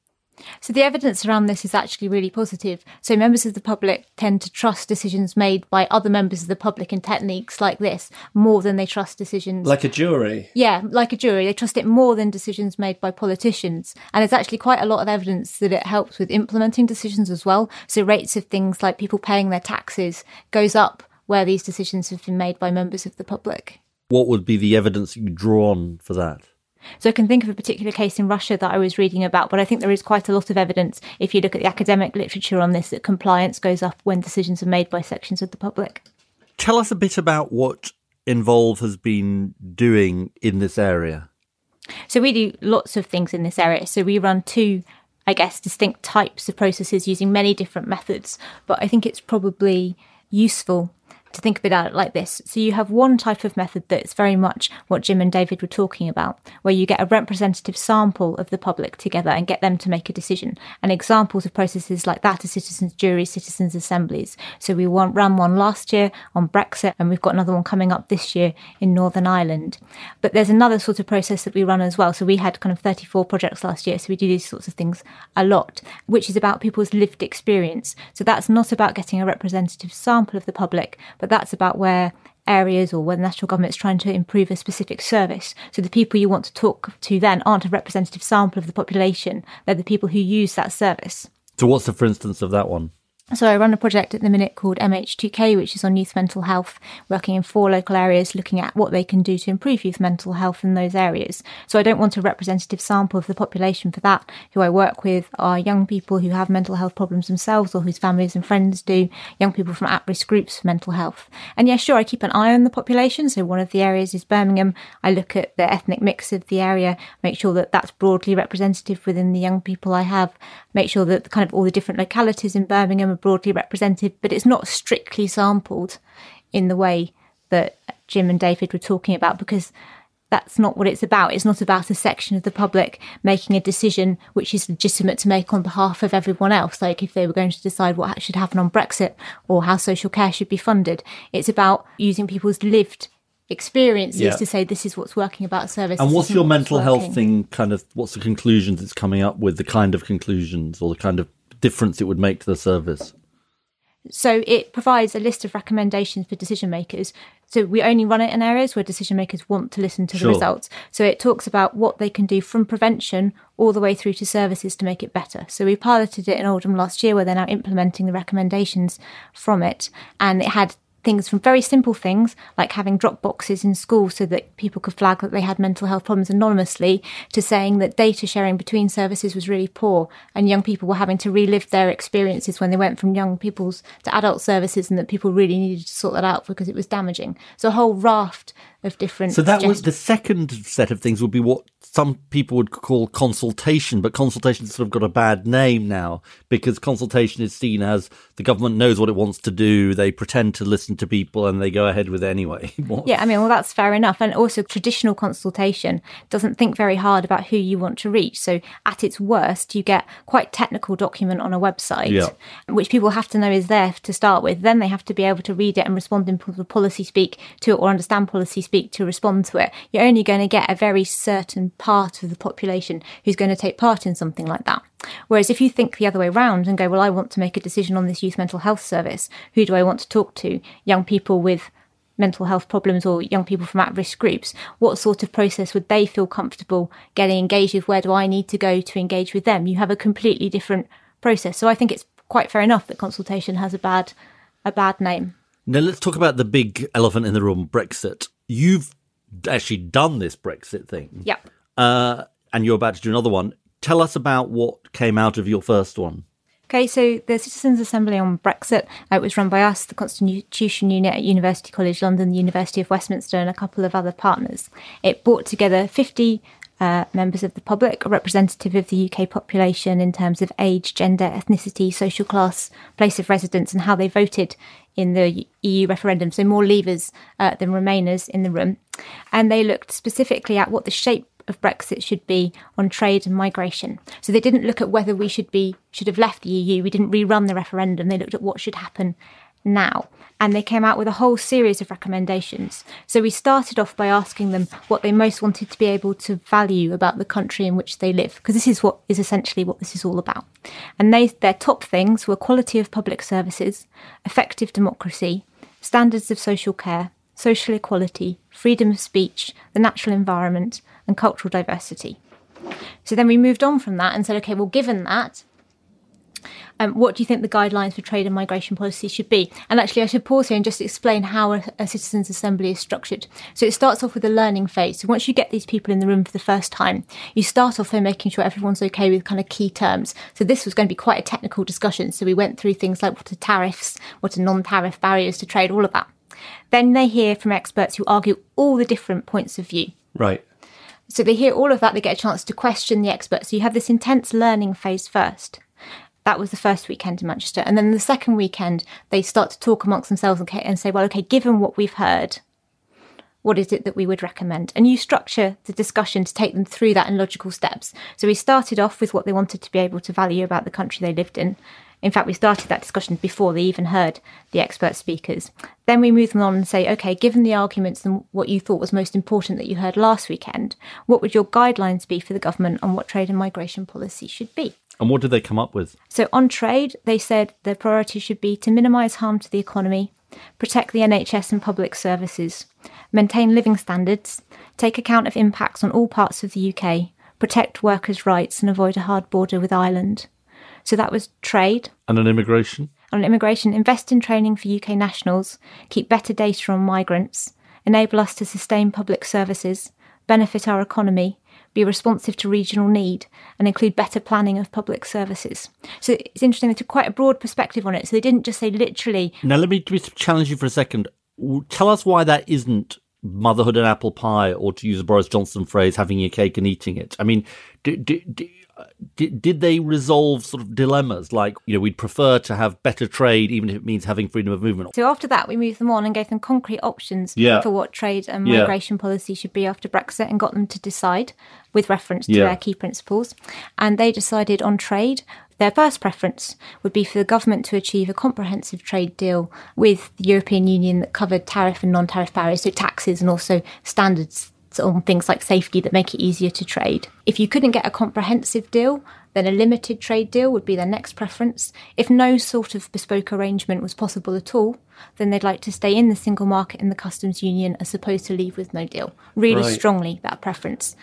So the evidence around this is actually really positive. So members of the public tend to trust decisions made by other members of the public in techniques like this more than they trust decisions Like a jury. yeah, like a jury, they trust it more than decisions made by politicians. And there's actually quite a lot of evidence that it helps with implementing decisions as well. So rates of things like people paying their taxes goes up where these decisions have been made by members of the public. What would be the evidence you draw on for that? So I can think of a particular case in Russia that I was reading about, but I think there is quite a lot of evidence if you look at the academic literature on this that compliance goes up when decisions are made by sections of the public. Tell us a bit about what Involve has been doing in this area. So we do lots of things in this area. So we run two, I guess, distinct types of processes using many different methods. But I think it's probably useful to think about it like this. So you have one type of method that's very much what Jim and David were talking about, where you get a representative sample of the public together and get them to make a decision. And examples of processes like that are citizens' juries, citizens' assemblies. So we ran one last year on Brexit, and we've got another one coming up this year in Northern Ireland. But there's another sort of process that we run as well. So we had kind of 34 projects last year. So we do these sorts of things a lot, which is about people's lived experience. So that's not about getting a representative sample of the public, but that's about where areas or where the national government is trying to improve a specific service. So the people you want to talk to then aren't a representative sample of the population, they're the people who use that service. So, what's the for instance of that one? So I run a project at the minute called MH2K, which is on youth mental health, working in four local areas, looking at what they can do to improve youth mental health in those areas. So I don't want a representative sample of the population for that. Who I work with are young people who have mental health problems themselves or whose families and friends do, young people from at-risk groups for mental health. And yeah, sure, I keep an eye on the population. So one of the areas is Birmingham. I look at the ethnic mix of the area, make sure that that's broadly representative within the young people I have, make sure that kind of all the different localities in Birmingham broadly represented, but it's not strictly sampled in the way that Jim and David were talking about because that's not what it's about. It's not about a section of the public making a decision which is legitimate to make on behalf of everyone else. Like if they were going to decide what should happen on Brexit or how social care should be funded. It's about using people's lived experiences Yeah. to say this is what's working about service. And what's your mental working. health thing kind of what's the conclusions it's coming up with, the kind of conclusions or the kind of difference it would make to the service? So it provides a list of recommendations for decision makers. So we only run it in areas where decision makers want to listen to Sure. the results. So it talks about what they can do from prevention all the way through to services to make it better. So we piloted it in Oldham last year where they're now implementing the recommendations from it. And it had things from very simple things like having drop boxes in school so that people could flag that they had mental health problems anonymously to saying that data sharing between services was really poor and young people were having to relive their experiences when they went from young people's to adult services and that people really needed to sort that out because it was damaging. So a whole raft of different So that was the second set of things would be what some people would call consultation, but consultation sort of got a bad name now because consultation is seen as the government knows what it wants to do, they pretend to listen to people and they go ahead with it anyway. What- Yeah, I mean, well, that's fair enough. And also, traditional consultation doesn't think very hard about who you want to reach. So, at its worst, you get quite technical document on a website, Yeah. which people have to know is there to start with. Then they have to be able to read it and respond in policy speak to it or understand policy speak to respond to it. You're only going to get a very certain part of the population who's going to take part in something like that. Whereas if you think the other way round and go, well, I want to make a decision on this youth mental health service, who do I want to talk to? Young people with mental health problems or young people from at risk groups, what sort of process would they feel comfortable getting engaged with? Where do I need to go to engage with them? You have a completely different process. So I think it's quite fair enough that consultation has a bad a bad name. Now let's talk about the big elephant in the room, Brexit. You've actually done this Brexit thing. Yep. Uh, and you're about to do another one. Tell us about what came out of your first one. Okay, so the Citizens' Assembly on Brexit uh, was run by us, the Constitution Unit at University College London, the University of Westminster, and a couple of other partners. It brought together 50 uh, members of the public, a representative of the UK population in terms of age, gender, ethnicity, social class, place of residence, and how they voted in the EU referendum. So more leavers uh, than remainers in the room. And they looked specifically at what the shape of Brexit should be on trade and migration. So they didn't look at whether we should be should have left the EU. We didn't rerun the referendum. They looked at what should happen now. And they came out with a whole series of recommendations. So we started off by asking them what they most wanted to be able to value about the country in which they live, because this is what is essentially what this is all about. And they, their top things were quality of public services, effective democracy, standards of social care, social equality, freedom of speech, the natural environment, and cultural diversity. So then we moved on from that and said, okay, well, given that, um, what do you think the guidelines for trade and migration policy should be? And actually, I should pause here and just explain how a, a, citizens' assembly is structured. So it starts off with a learning phase. So once you get these people in the room for the first time, you start off by making sure everyone's okay with kind of key terms. So this was going to be quite a technical discussion. So we went through things like what are tariffs, what are non-tariff barriers to trade, all of that. Then they hear from experts who argue all the different points of view. Right. So they hear all of that, they get a chance to question the experts. So you have this intense learning phase first. That was the first weekend in Manchester. And then the second weekend, they start to talk amongst themselves and say, well, okay, given what we've heard, what is it that we would recommend? And you structure the discussion to take them through that in logical steps. So we started off with what they wanted to be able to value about the country they lived in. In fact, we started that discussion before they even heard the expert speakers. Then we move them on and say, okay, given the arguments and what you thought was most important that you heard last weekend, what would your guidelines be for the government on what trade and migration policy should be? And what did they come up with? So on trade, they said their priority should be to minimise harm to the economy, protect the NHS and public services, maintain living standards, take account of impacts on all parts of the UK, protect workers' rights and avoid a hard border with Ireland. So that was trade. And an immigration? On immigration, invest in training for UK nationals, keep better data on migrants, enable us to sustain public services, benefit our economy, be responsive to regional need, and include better planning of public services. So it's interesting, they took quite a broad perspective on it. So they didn't just say literally. Now, let me just challenge you for a second. Tell us why that isn't motherhood and apple pie, or to use a Boris Johnson phrase, having your cake and eating it. I mean, do, do, do, did, did they resolve sort of dilemmas like you know we'd prefer to have better trade even if it means having freedom of movement so after that we moved them on and gave them concrete options yeah. for what trade and migration yeah. policy should be after brexit and got them to decide with reference to yeah. their key principles and they decided on trade their first preference would be for the government to achieve a comprehensive trade deal with the European Union that covered tariff and non tariff barriers, so taxes and also standards on things like safety that make it easier to trade. If you couldn't get a comprehensive deal, then a limited trade deal would be their next preference. If no sort of bespoke arrangement was possible at all, then they'd like to stay in the single market in the customs union as opposed to leave with no deal. Really right. strongly, that preference.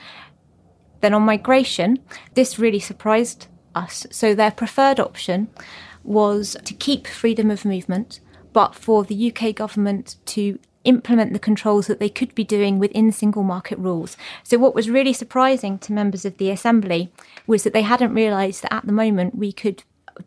Then on migration, this really surprised us. So their preferred option was to keep freedom of movement, but for the UK government to implement the controls that they could be doing within single market rules. So, what was really surprising to members of the Assembly was that they hadn't realised that at the moment we could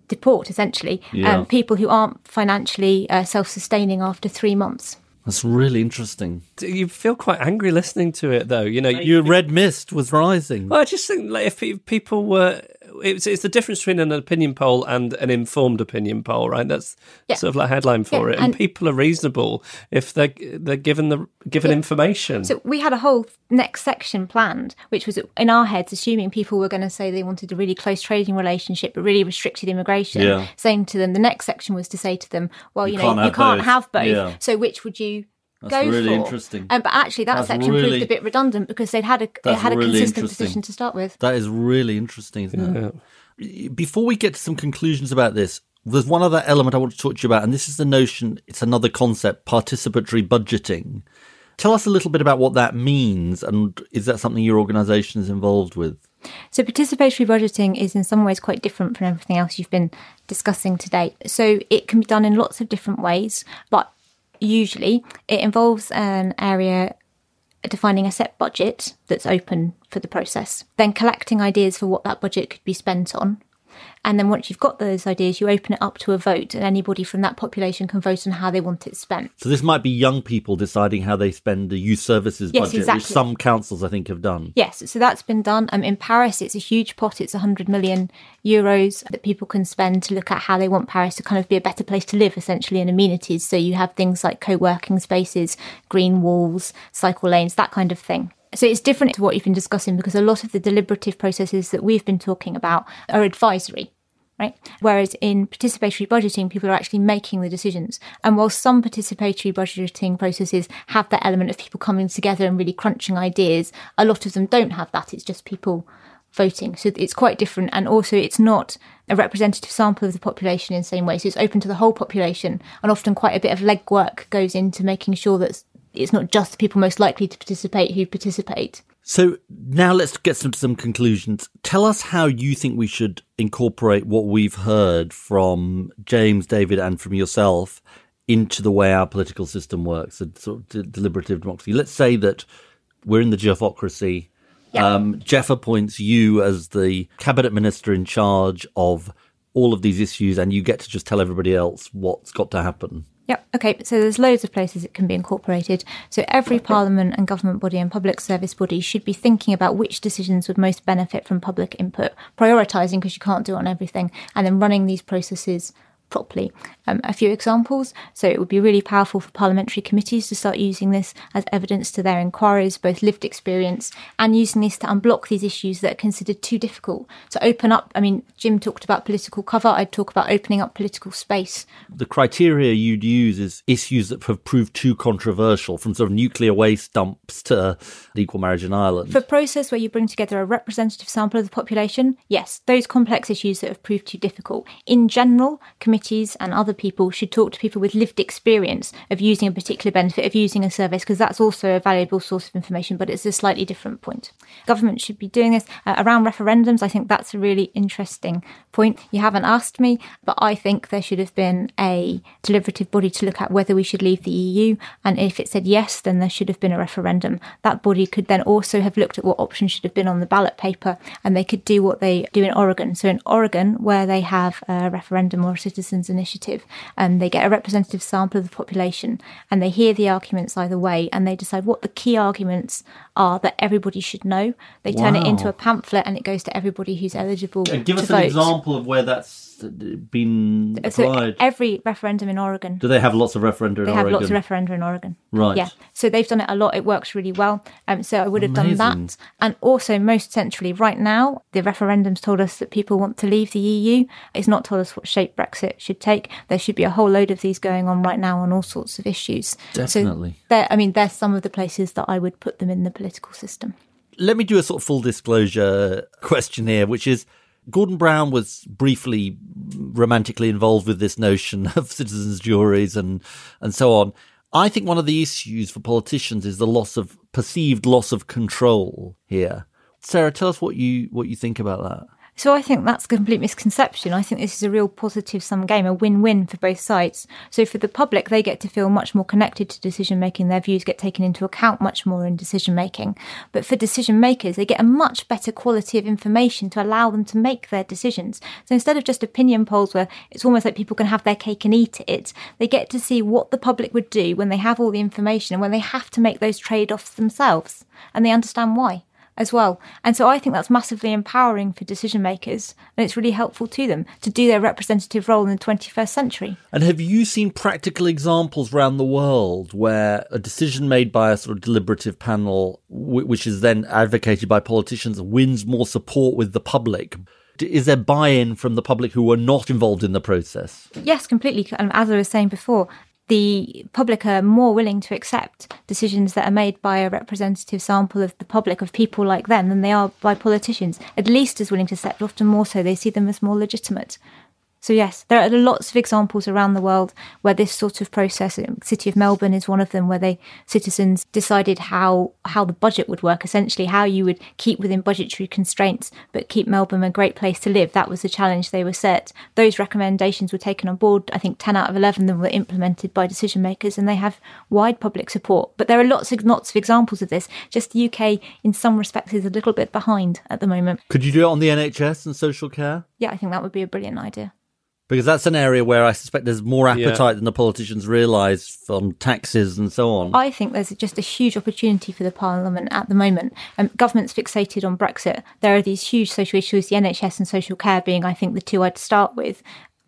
deport essentially yeah. um, people who aren't financially uh, self sustaining after three months. That's really interesting. You feel quite angry listening to it, though. You know, your red mist was rising. Well, I just think like if people were it's it's the difference between an opinion poll and an informed opinion poll, right? That's yeah. sort of like a headline for yeah, it. And, and, people are reasonable if they're they're given the given yeah. information. So we had a whole next section planned, which was in our heads, assuming people were going to say they wanted a really close trading relationship, but really restricted immigration. Yeah. Saying to them, the next section was to say to them, well, you, you know, you can't both. have both. So which would you that's go really for. interesting. Um, but actually, that That's section really, proved a bit redundant because they'd had a they had a really consistent position to start with. That is really interesting, isn't yeah. it? Before we get to some conclusions about this, there's one other element I want to talk to you about, and this is the notion. It's another concept: participatory budgeting. Tell us a little bit about what that means, and is that something your organisation is involved with? So, participatory budgeting is in some ways quite different from everything else you've been discussing today. So, it can be done in lots of different ways, but usually it involves an area defining a set budget that's open for the process, then collecting ideas for what that budget could be spent on, and then once you've got those ideas, you open it up to a vote, and anybody from that population can vote on how they want it spent. So this might be young people deciding how they spend the youth services yes, budget, exactly. which some councils I think have done. Yes, so that's been done. Um, in Paris, it's a huge pot. It's 100 million euros that people can spend to look at how they want Paris to kind of be a better place to live, essentially, and amenities. So you have things like co-working spaces, green walls, cycle lanes, that kind of thing. So it's different to what you've been discussing because a lot of the deliberative processes that we've been talking about are advisory. right? Whereas in participatory budgeting, people are actually making the decisions. And while some participatory budgeting processes have that element of people coming together and really crunching ideas, a lot of them don't have that. It's just people voting. So it's quite different. And also, it's not a representative sample of the population in the same way. So it's open to the whole population. And often, quite a bit of legwork goes into making sure that it's not just the people most likely to participate who participate. So now let's get some some conclusions. Tell us how you think we should incorporate what we've heard from James, David, and from yourself into the way our political system works, a sort of de- deliberative democracy. Let's say that we're in the Geoffocracy. Yeah. Um, Geoff appoints you as the cabinet minister in charge of all of these issues, and you get to just tell everybody else what's got to happen. Yep. Okay. So there's loads of places it can be incorporated. So every parliament and government body and public service body should be thinking about which decisions would most benefit from public input, prioritising because you can't do it on everything, and then running these processes properly. Um, a few examples. So it would be really powerful for parliamentary committees to start using this as evidence to their inquiries, both lived experience and using this to unblock these issues that are considered too difficult. To open up, I mean, Jim talked about political cover. I'd talk about opening up political space. The criteria you'd use is issues that have proved too controversial, from sort of nuclear waste dumps to equal marriage in Ireland. For a process where you bring together a representative sample of the population, yes, those complex issues that have proved too difficult. In general, committees and other people should talk to people with lived experience of using a particular benefit, of using a service, because that's also a valuable source of information, but it's a slightly different point. Government should be doing this uh, around referendums. I think that's a really interesting point. You haven't asked me, but I think there should have been a deliberative body to look at whether we should leave the EU. And if it said yes, then there should have been a referendum. That body could then also have looked at what options should have been on the ballot paper and they could do what they do in Oregon. So in Oregon, where they have a referendum or a citizens initiative, and they get a representative sample of the population and they hear the arguments either way and they decide what the key arguments are that everybody should know. They turn it into a pamphlet and it goes to everybody who's eligible And give us vote. an example of where that's been So every referendum in Oregon Do they have lots of referenda in they have lots of referenda in Oregon. Right. Yeah. So they've done it a lot. It works really well. Um, so I would have done that. And also, most centrally, right now, the referendums told us that people want to leave the EU. It's not told us what shape Brexit should take. There should be a whole load of these going on right now on all sorts of issues. Definitely. So I mean, they're some of the places that I would put them in the political system. Let me do a sort of full disclosure question here, which is Gordon Brown was briefly romantically involved with this notion of citizens' juries and and so on. I think one of the issues for politicians is the loss of perceived loss of control here. Sarah, tell us what you what you think about that. So I think that's a complete misconception. I think this is a real positive sum game, a win-win for both sides. So for the public, they get to feel much more connected to decision making. Their views get taken into account much more in decision making. But for decision makers, they get a much better quality of information to allow them to make their decisions. So instead of just opinion polls where it's almost like people can have their cake and eat it, they get to see what the public would do when they have all the information and when they have to make those trade-offs themselves and they understand why as well. And so I think that's massively empowering for decision makers and it's really helpful to them to do their representative role in the 21st century. And have you seen practical examples around the world where a decision made by a sort of deliberative panel, which is then advocated by politicians, wins more support with the public? Is there buy in from the public who were not involved in the process? Yes, completely. And as I was saying before, the public are more willing to accept decisions that are made by a representative sample of the public, of people like them, than they are by politicians. At least as willing to accept, often more so, they see them as more legitimate. So yes, there are lots of examples around the world where this sort of process, um, City of Melbourne is one of them, where they citizens decided how how the budget would work, essentially how you would keep within budgetary constraints, but keep Melbourne a great place to live. That was the challenge they were set. Those recommendations were taken on board. I think ten out of eleven of them were implemented by decision makers, and they have wide public support. But there are lots of lots of examples of this. Just the UK, in some respects, is a little bit behind at the moment. Could you do it on the NHS and social care? Yeah, I think that would be a brilliant idea. Because that's an area where I suspect there's more Yeah. appetite than the politicians realise on taxes and so on. I think there's just a huge opportunity for the Parliament at the moment. Um, government's fixated on Brexit. There are these huge social issues, the NHS and social care being, I think, the two I'd start with.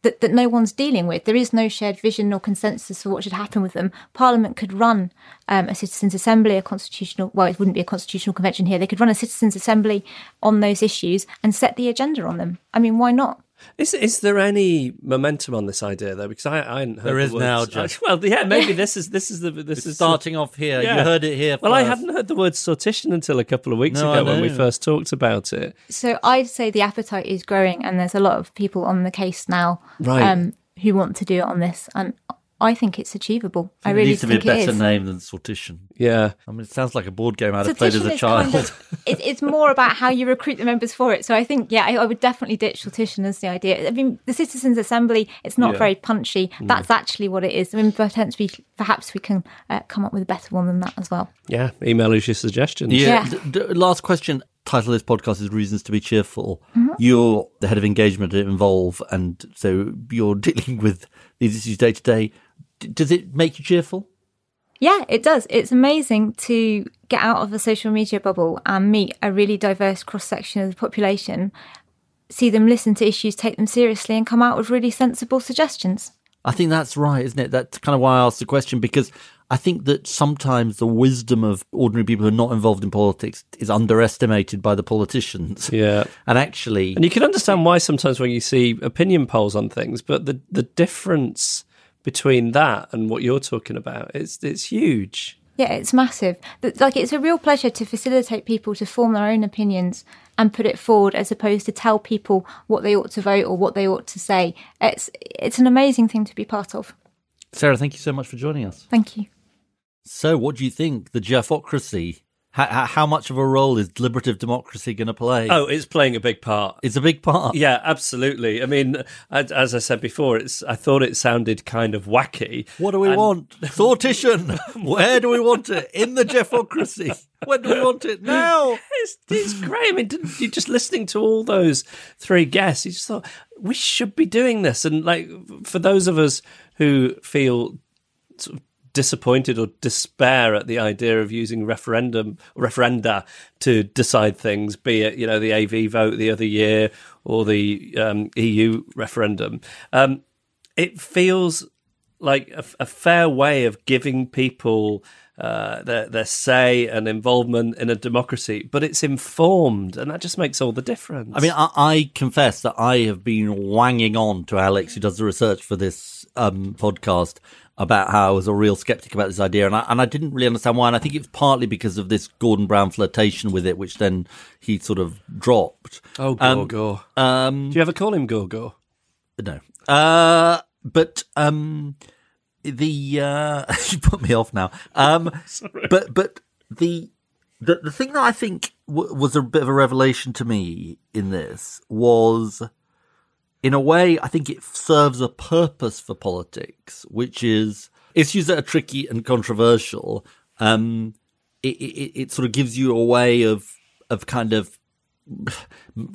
That, that no one's dealing with. There is no shared vision or consensus for what should happen with them. Parliament could run um, a citizens' assembly, a constitutional, well, it wouldn't be a constitutional convention here. They could run a citizens' assembly on those issues and set the agenda on them. I mean, why not? Is is there any momentum on this idea though? Because I, I hadn't heard There the is now, words- Geoff. Well, yeah, maybe this is this is the this It's is starting off here. Yeah. You heard it here. Well, I first. hadn't heard the word sortition until a couple of weeks No, ago when we first talked about it. So I'd say the appetite is growing, and there's a lot of people on the case now Right. um, who want to do it on this, and I think it's achievable. I, it really needs to be a better is. name than Sortition. Yeah, I mean, it sounds like a board game I'd have played as a child. kind of- it, it's more about how you recruit the members for it. So I think, yeah, I, I would definitely ditch sortition as the idea. I mean, the Citizens Assembly, it's not Yeah. very punchy. That's actually what it is. I mean, potentially, perhaps we can uh, come up with a better one than that as well. yeah. Email us your suggestions. Yeah. Yeah. D- d- last question. Title of this podcast is Reasons to Be Cheerful. You're the head of engagement at Involve, and so you're dealing with these issues day to day. D- Does it make you cheerful? Yeah, it does. It's amazing to get out of the social media bubble and meet a really diverse cross section of the population, see them listen to issues, take them seriously, and come out with really sensible suggestions. I think that's right, isn't it? That's kind of why I asked the question because I think that sometimes the wisdom of ordinary people who are not involved in politics is underestimated by the politicians. Yeah. And actually, And you can understand why sometimes when you see opinion polls on things, but the the difference between that and what you're talking about it's it's huge. Yeah, it's massive. Like, it's a real pleasure to facilitate people to form their own opinions and put it forward, as opposed to tell people what they ought to vote or what they ought to say. It's it's an amazing thing to be part of. Sarah, thank you so much for joining us. Thank you. So, what do you think? The Geoffocracy? How, how, much of a role is deliberative democracy going to play? Oh, it's playing a big part. it's a big part. Yeah, absolutely. I mean, as as I said before, it's I thought it sounded kind of wacky. What do we And- want? Sortition. Where do we want it? In the Geoffocracy. When do we want it? Now. It's, it's great. I mean, didn't you just listening to all those three guests, you just thought we should be doing this. And like for those of us who feel sort of disappointed or despair at the idea of using referendum referenda to decide things, be it you know the AV vote the other year or the um, EU referendum, um, it feels like a, a fair way of giving people uh, their their say and involvement in a democracy, but it's informed, and that just makes all the difference. I mean, I, I confess that I have been wanging on to Alex, who does the research for this um, podcast, about how I was a real skeptic about this idea, and I, and I didn't really understand why. And I think it's partly because of this Gordon Brown flirtation with it, which then he sort of dropped. oh, um, Gorgor. Um, Do you ever call him Gorgor? No. Uh, but um, the uh, you put me off now. Um, but but the the the thing that I think w- was a bit of a revelation to me in this was, in a way, I think it serves a purpose for politics, which is issues that are tricky and controversial. Um, it, it, it sort of gives you a way of of kind of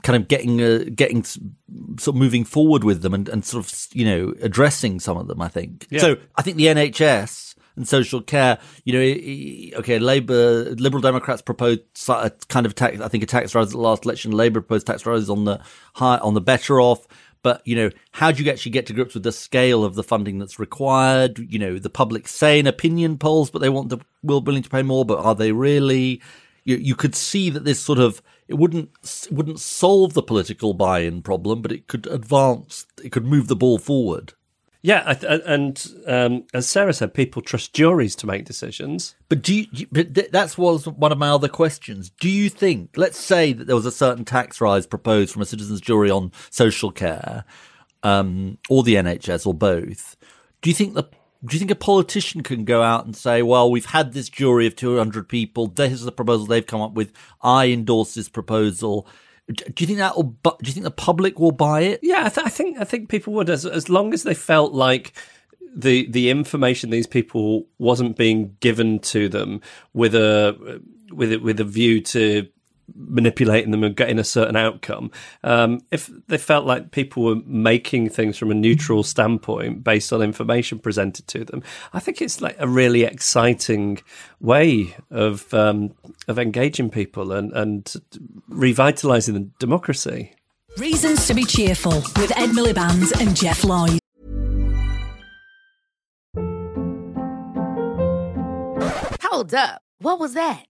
kind of getting uh, getting sort of moving forward with them and, and sort of you know addressing some of them. I think so. I think the NHS and social care. You know, okay, Labour, Liberal Democrats proposed a kind of tax. I think a tax rise at the last election. Labour proposed tax rises on the high on the better off. But you know, how do you actually get to grips with the scale of the funding that's required? You know, the public say in opinion polls, but they want the will willing to pay more, but are they really? you, you could see that this sort of it wouldn't it wouldn't solve the political buy-in problem, but it could advance, it could move the ball forward. Yeah, th- and um, as Sarah said, people trust juries to make decisions. But do you, but th- that's was one of my other questions. Do you think, let's say that there was a certain tax rise proposed from a citizens' jury on social care, um, or the NHS, or both? Do you think the do you think a politician can go out and say, "Well, we've had this jury of two hundred people. This is the proposal they've come up with. I endorse this proposal." Do you think that will? Bu- do you think the public will buy it? Yeah, I, th- I think I think people would as as long as they felt like the the information these people wasn't being given to them with a with it with a view to manipulating them and getting a certain outcome. Um, if they felt like people were making things from a neutral standpoint based on information presented to them, I think it's like a really exciting way of um, of engaging people and and revitalizing the democracy. Reasons to be cheerful with Ed Miliband and Geoff Lloyd. Hold up. What was that?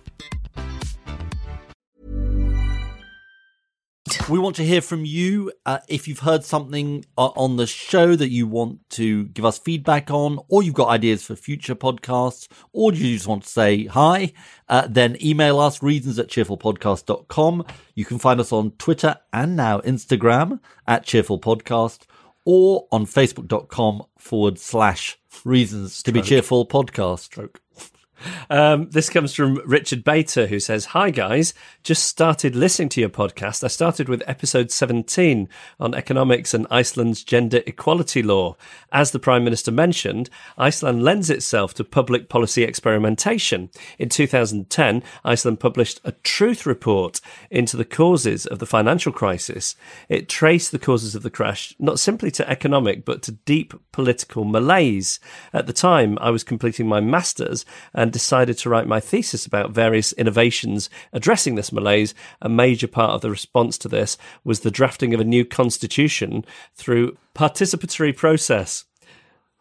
We want to hear from you. Uh, if you've heard something uh, on the show that you want to give us feedback on, or you've got ideas for future podcasts, or you just want to say hi, uh, then email us reasons at cheerfulpodcast.com. You can find us on Twitter and now Instagram at cheerfulpodcast or on facebook.com forward slash reasons to be cheerful podcast. Um, this comes from Richard Bater, who says, Hi guys, just started listening to your podcast. I started with episode 17 on economics and Iceland's gender equality law. As the Prime Minister mentioned, Iceland lends itself to public policy experimentation. In 2010, Iceland published a truth report into the causes of the financial crisis. It traced the causes of the crash not simply to economic, but to deep political malaise. At the time, I was completing my master's and decided to write my thesis about various innovations addressing this malaise. A major part of the response to this was the drafting of a new constitution through participatory process.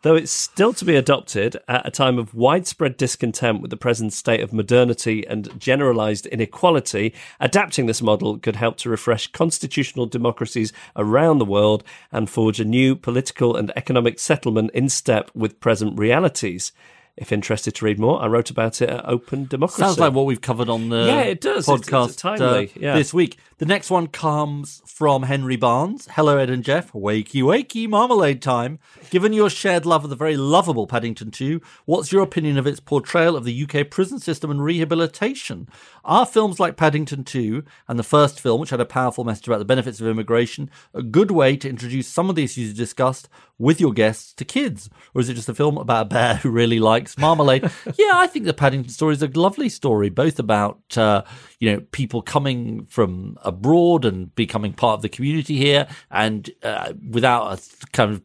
Though it's still to be adopted at a time of widespread discontent with the present state of modernity and generalized inequality, adapting this model could help to refresh constitutional democracies around the world and forge a new political and economic settlement in step with present realities. If interested to read more, I wrote about it at Open Democracy. Sounds like what we've covered on the Yeah, it does. It's- it's podcast timely, uh, yeah. this week. The next one comes from Henry Barnes. Hello, Ed and Geoff. Wakey, wakey, marmalade time. Given your shared love of the very lovable Paddington 2, what's your opinion of its portrayal of the UK prison system and rehabilitation? Are films like Paddington 2 and the first film, which had a powerful message about the benefits of immigration, a good way to introduce some of the issues discussed with your guests to kids? Or is it just a film about a bear who really likes marmalade? yeah, I think the Paddington story is a lovely story, both about uh, you know people coming from abroad and becoming part of the community here, and uh, without a kind of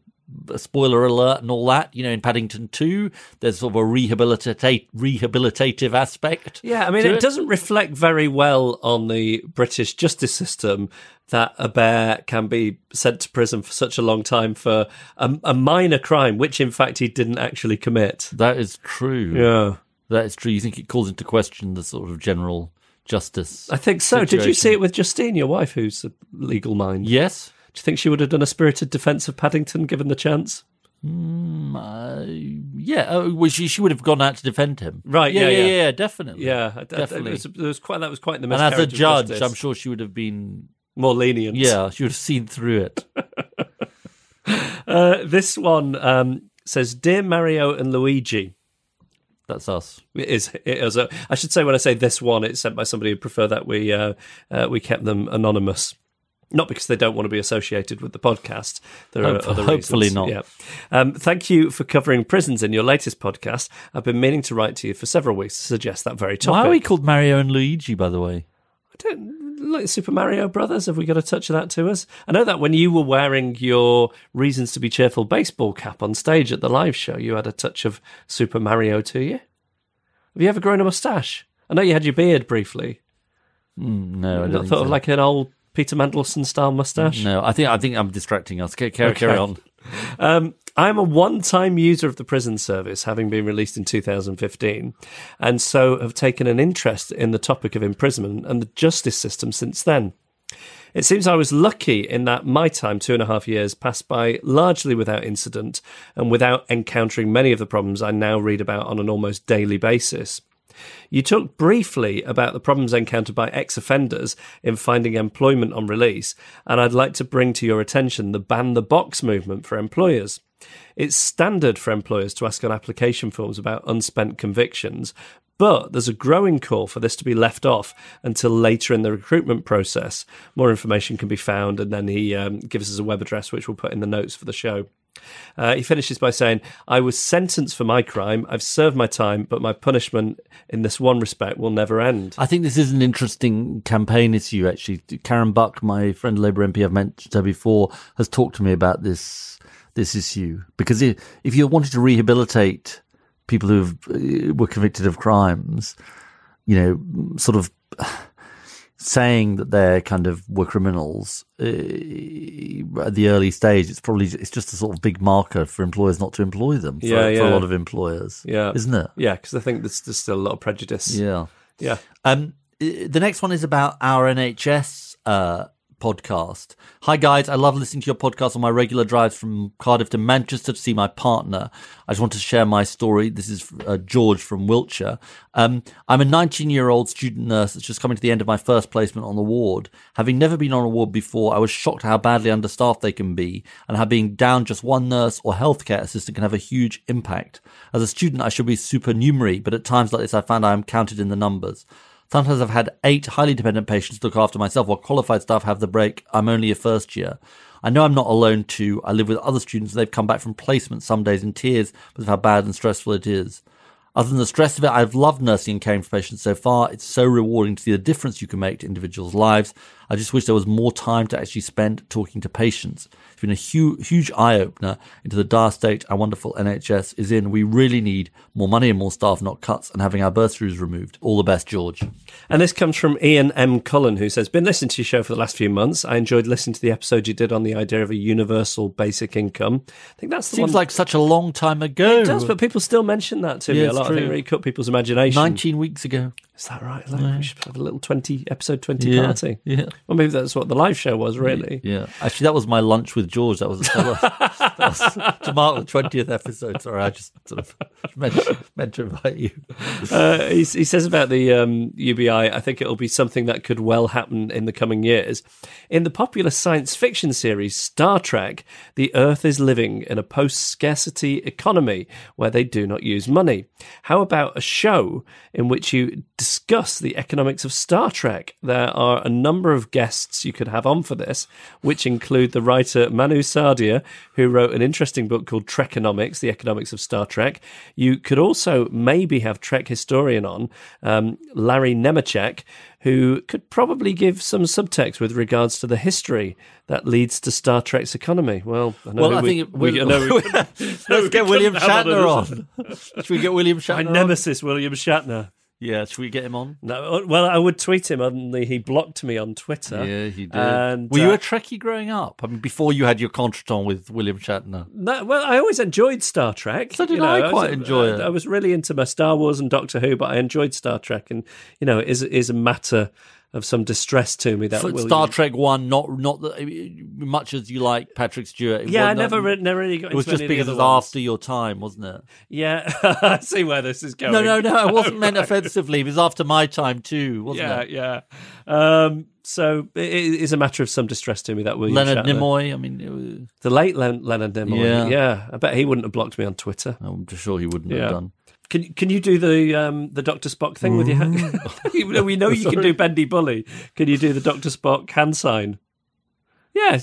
a spoiler alert and all that. You know, in Paddington Two, there's sort of a rehabilitate rehabilitative aspect. Yeah, I mean, to it, doesn't reflect very well on the British justice system that a bear can be sent to prison for such a long time for a, a minor crime, which in fact he didn't actually commit. That is true. Yeah. That is true. You think it calls into question the sort of general justice? I think so. Did you see it with Justine, your wife, who's a legal mind? Yes. Do you think she would have done a spirited defence of Paddington given the chance? Uh, yeah. Oh, well, she she would have gone out to defend him. Right, Yeah. yeah, Yeah. yeah. definitely. Yeah, I- Definitely. It was, was quite that was quite the and as a judge. I'm sure she would have been. more lenient. Yeah, she would have seen through it. Uh, this one um, says, "Dear Mario and Luigi." That's us. It is. It is a, I should say when I say this one, it's sent by somebody who prefer that we uh, uh, we kept them anonymous. Not because they don't want to be associated with the podcast. There Hope- are other hopefully reasons. not. Yeah. Um, thank you for covering prisons in your latest podcast. I've been meaning to write to you for several weeks to suggest that very topic. Why are we called Mario and Luigi, by the way? Like Super Mario Brothers. Have we got a touch of that to us? I know that when you were wearing your Reasons to Be Cheerful baseball cap on stage at the live show, you had a touch of Super Mario to you. Have you ever grown a moustache? I know you had your beard briefly. No, I don't thought so. of like an old Peter Mandelson style moustache. No, I think I think I'm distracting us. Carry, carry, carry on. Um, I'm a one time user of the prison service, having been released in 2015, and so have taken an interest in the topic of imprisonment and the justice system since then. It seems I was lucky in that my time, two and a half years, passed by largely without incident and without encountering many of the problems I now read about on an almost daily basis. You talked briefly about the problems encountered by ex offenders in finding employment on release, and I'd like to bring to your attention the ban the box movement for employers. It's standard for employers to ask on application forms about unspent convictions, but there's a growing call for this to be left off until later in the recruitment process. More information can be found, and then he um, gives us a web address, which we'll put in the notes for the show. Uh, he finishes by saying, I was sentenced for my crime. I've served my time, but my punishment in this one respect will never end. I think this is an interesting campaign issue, actually. Karen Buck, my friend Labour MP I've mentioned her before, has talked to me about this this issue. Because if, if you're wanting to rehabilitate people who uh, were convicted of crimes, you know, sort of saying that they're kind of were criminals uh, at the early stage, it's probably it's just a sort of big marker for employers not to employ them. For, Yeah, for a lot of employers, Yeah. isn't it? Yeah, because I think there's, there's still a lot of prejudice. Yeah. Yeah. Um, the next one is about our NHS uh, podcast. Hi guys, I love listening to your podcast on my regular drives from Cardiff to Manchester to see my partner. I just want to share my story. This is uh, George from Wiltshire. Um, I'm a 19 year old student nurse that's just coming to the end of my first placement on the ward. Having never been on a ward before, I was shocked how badly understaffed they can be and how being down just one nurse or healthcare assistant can have a huge impact. As a student, I should be supernumerary, but at times like this, I found I am counted in the numbers. Sometimes I've had eight highly dependent patients look after myself while qualified staff have the break. I'm only a first year. I know I'm not alone too. I live with other students and they've come back from placement some days in tears because of how bad and stressful it is. Other than the stress of it, I've loved nursing and caring for patients so far. It's so rewarding to see the difference you can make to individuals' lives. I just wish there was more time to actually spend talking to patients. It's been a huge, huge eye opener into the dire state our wonderful NHS is in. We really need more money and more staff, not cuts, and having our bursaries removed. All the best, George. And this comes from Ian M. Cullen, who says, Been listening to your show for the last few months. I enjoyed listening to the episode you did on the idea of a universal basic income. I think that's the Seems one. like such a long time ago. it does, but people still mention that to me a lot. I think it really cut people's imagination. 19 weeks ago. Is that right? Like, We should have a little 20 episode 20 Yeah, party. yeah. Well, maybe that's what the live show was, really. Yeah, actually, that was my lunch with George. That was, that was, that was to mark the twentieth episode. Sorry, I just sort of meant, meant to invite you. Uh, he, he says about the um, UBI, I think it'll be something that could well happen in the coming years. In the popular science fiction series Star Trek, the Earth is living in a post scarcity economy where they do not use money. How about a show in which you discuss the economics of Star Trek? There are a number of guests you could have on for this, which include the writer Manu Saadia, who wrote an interesting book called Trekonomics, The Economics of Star Trek. You could also maybe have Trek historian on, um, Larry Nemecek, who could probably give some subtext with regards to the history that leads to Star Trek's economy. Well, I know Well, I we, think we, we, know we- let's get William Shatner on. Should we get William my Shatner? on? nemesis, William Shatner. Yeah, should we get him on? No, well, I would tweet him, only he blocked me on Twitter. Yeah, he did. And, Were you uh, a Trekkie growing up? I mean, before you had your contretemps with William Shatner. No, well, I always enjoyed Star Trek. So did You know, I was- quite enjoy it. I was really into my Star Wars and Doctor Who, but I enjoyed Star Trek, and you know, it is is a matter of some distress to me that William- Star Trek One, not not the, much as you like Patrick Stewart. it Yeah, I never, re- never really got. It was just because it was ones. after your time, wasn't it? Yeah, I see where this is going. No, no, no. It wasn't meant offensively. It was after my time too, wasn't Yeah, it? yeah. Yeah. Um, so it is a matter of some distress to me that William Leonard Shatner- Nimoy. I mean, it was, the late Len- Leonard Nimoy. Yeah. Yeah. I bet he wouldn't have blocked me on Twitter. I'm sure he wouldn't Yeah. have done. Can can you do the um, the Doctor Spock thing with your hand? Even though we know you can do Bendy Bully. Can you do the Doctor Spock hand sign? Yeah,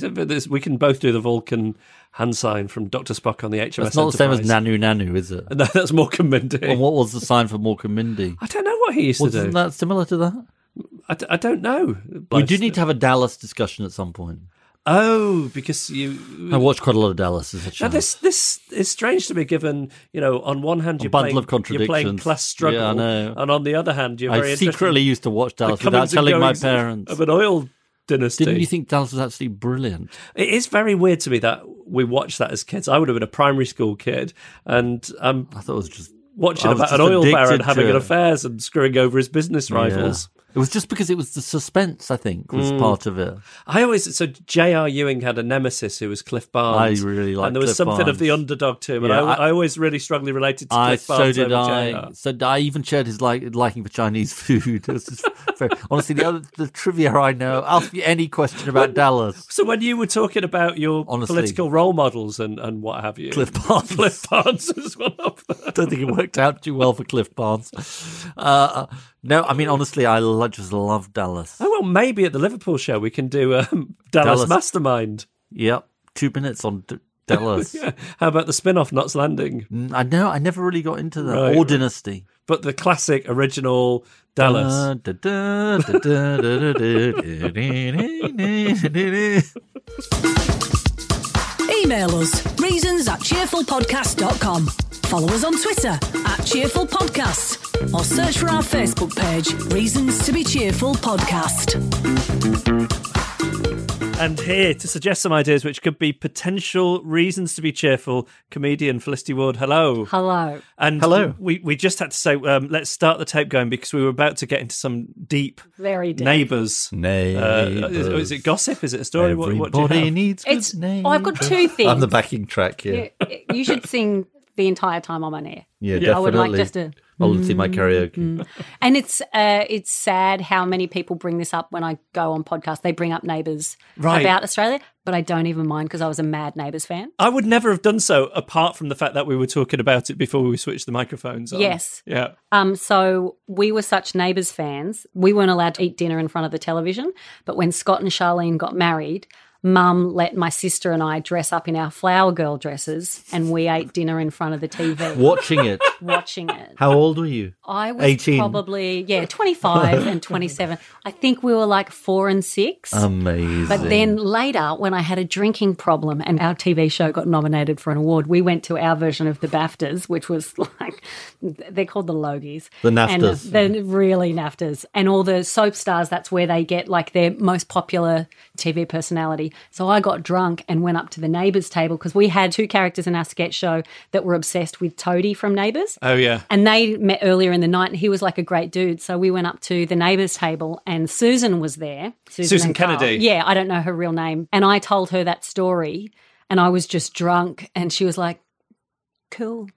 we can both do the Vulcan hand sign from Doctor Spock on the HMS. That's not the same as Enterprise. Nanu Nanu, is it? No, that's Mork and Mindy. Well, what was the sign for Mork and Mindy? I don't know what he used to do. Wasn't that similar to that? I, d- I don't know. We do need to have a Dallas discussion at some point. Oh, because you. I watched quite a lot of Dallas as a Now this this is strange to me. Given you know, on one hand you're bundle playing, you're playing class struggle, Yeah, I know. and on the other hand you're very I secretly used to watch Dallas without telling my parents. of an oil dynasty. Didn't you think Dallas was absolutely brilliant? It is very weird to me that we watched that as kids. I would have been a primary school kid, and I'm I thought it was just watching was about an oil baron having an affairs and screwing over his business rivals. Yeah. It was just because it was the suspense. I think was Mm. part of it. I always so J.R. Ewing had a nemesis who was Cliff Barnes. I really liked and there was Cliff something of the underdog to him, and Yeah, I, I- I always really strongly related to I Cliff so did I. So I even shared his like liking for Chinese food. It was just very, honestly the other the trivia I know. Ask me any question about Dallas. So when you were talking about your Honestly. political role models and, and what have you, Cliff Barnes. Cliff Barnes was one of them. I don't think it worked out too well for Cliff Barnes. Uh, no, I mean honestly, I lo- just love Dallas. Oh well, maybe at the Liverpool show we can do um, Dallas, Dallas. Mastermind. Yep, two minutes on D- Tell us. How about the spin off, Knots Landing? Mm, I know. I never really got into that. Right, or right. Dynasty. But the classic original Dallas. Email us reasons at cheerfulpodcast.com. Follow us on Twitter at Cheerful Podcasts or search for our Facebook page, Reasons to Be Cheerful Podcast. And here to suggest some ideas which could be potential reasons to be cheerful, comedian Felicity Ward. Hello. Hello. And Hello. We, we just had to say, um, let's start the tape going because we were about to get into some deep Very deep. neighbours. Uh, is, is it gossip? Is it a story? What, what do you Everybody have? needs good It's. Oh, I've got two things. I'm the backing track here. You, you should sing the entire time I'm on air. Yeah, I definitely. would like just to. I'll see my karaoke. And it's uh, it's sad how many people bring this up when I go on podcasts. They bring up Neighbours Right. about Australia, but I don't even mind because I was a mad Neighbours fan. I would never have done so apart from the fact that we were talking about it before we switched the microphones on. Yes. Yeah. Um, so we were such Neighbours fans. We weren't allowed to eat dinner in front of the television. But when Scott and Charlene got married, Mum let my sister and I dress up in our flower girl dresses, and we ate dinner in front of the TV, Watching it. watching it. How old were you? I was 18. probably yeah, twenty five and twenty seven. I think we were like four and six. Amazing. But then later, when I had a drinking problem and our TV show got nominated for an award, we went to our version of the BAFTAs, which was like, they're called the Logies. The uh, NAFTAs. And the really NAFTAs. And all the soap stars, that's where they get like their most popular TV personality. So I got drunk and went up to the Neighbours table because we had two characters in our sketch show that were obsessed with Toadie from Neighbours. Oh, yeah. And they met earlier in the night, and he was like a great dude. So we went up to the neighbours' table, and Susan was there. Susan Carl. Kennedy. Yeah, I don't know her real name. And I told her that story, and I was just drunk, and she was like, "Cool."